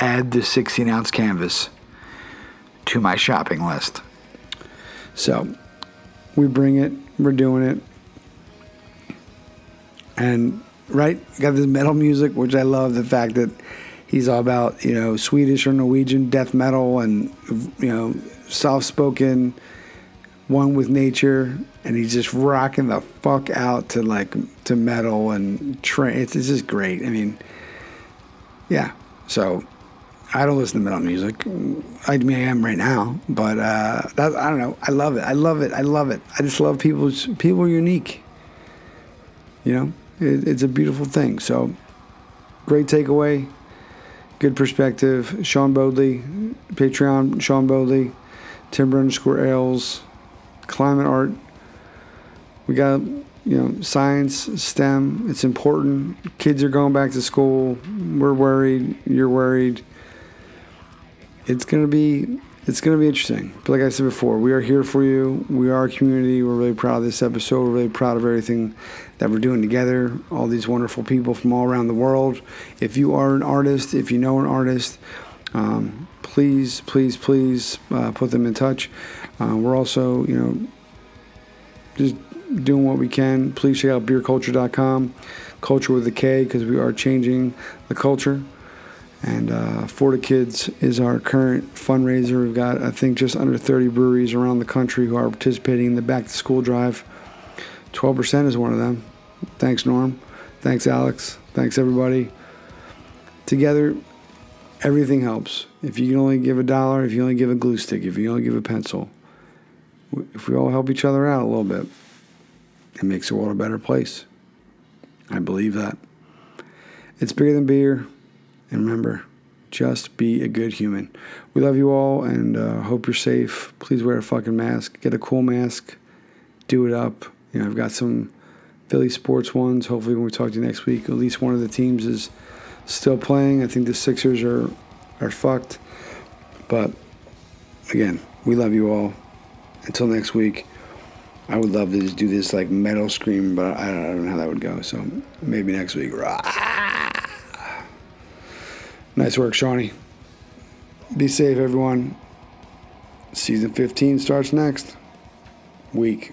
add the 16 ounce canvas to my shopping list. So we bring it, we're doing it. And right, got this metal music, which I love the fact that he's all about, you know, Swedish or Norwegian death metal and, you know, soft spoken, one with nature. And he's just rocking the fuck out to like, to metal and train. It's, it's just great. I mean, yeah. So I don't listen to metal music. I mean, I am right now, but uh, that, I don't know. I love it. I love it. I love it. I just love people's people are unique. You know, it, it's a beautiful thing. So, great takeaway, good perspective. Sean Bodley, Patreon, Sean Bodley, Timber underscore Ales, Climate Art. We got you know, science, STEM, it's important. Kids are going back to school. We're worried. You're worried. It's gonna be it's gonna be interesting. But like I said before, we are here for you. We are a community. We're really proud of this episode. We're really proud of everything that we're doing together. All these wonderful people from all around the world. If you are an artist, if you know an artist, um, please, please, please uh, put them in touch. Uh, we're also, you know, just doing what we can. Please check out beerkulture.com, culture with a K, because we are changing the culture. And uh, the Kids is our current fundraiser. We've got, I think, just under 30 breweries around the country who are participating in the back to school drive. 12% is one of them. Thanks, Norm. Thanks, Alex. Thanks, everybody. Together, everything helps. If you can only give a dollar, if you only give a glue stick, if you only give a pencil, if we all help each other out a little bit, it makes the world a better place. I believe that. It's bigger than beer. And remember, just be a good human. We love you all and uh, hope you're safe. Please wear a fucking mask. Get a cool mask. Do it up. You know, I've got some Philly sports ones. Hopefully, when we talk to you next week, at least one of the teams is still playing. I think the Sixers are are fucked. But again, we love you all. Until next week. I would love to just do this like metal scream, but I don't, I don't know how that would go. So maybe next week. Nice work, Shawnee. Be safe, everyone. Season 15 starts next week.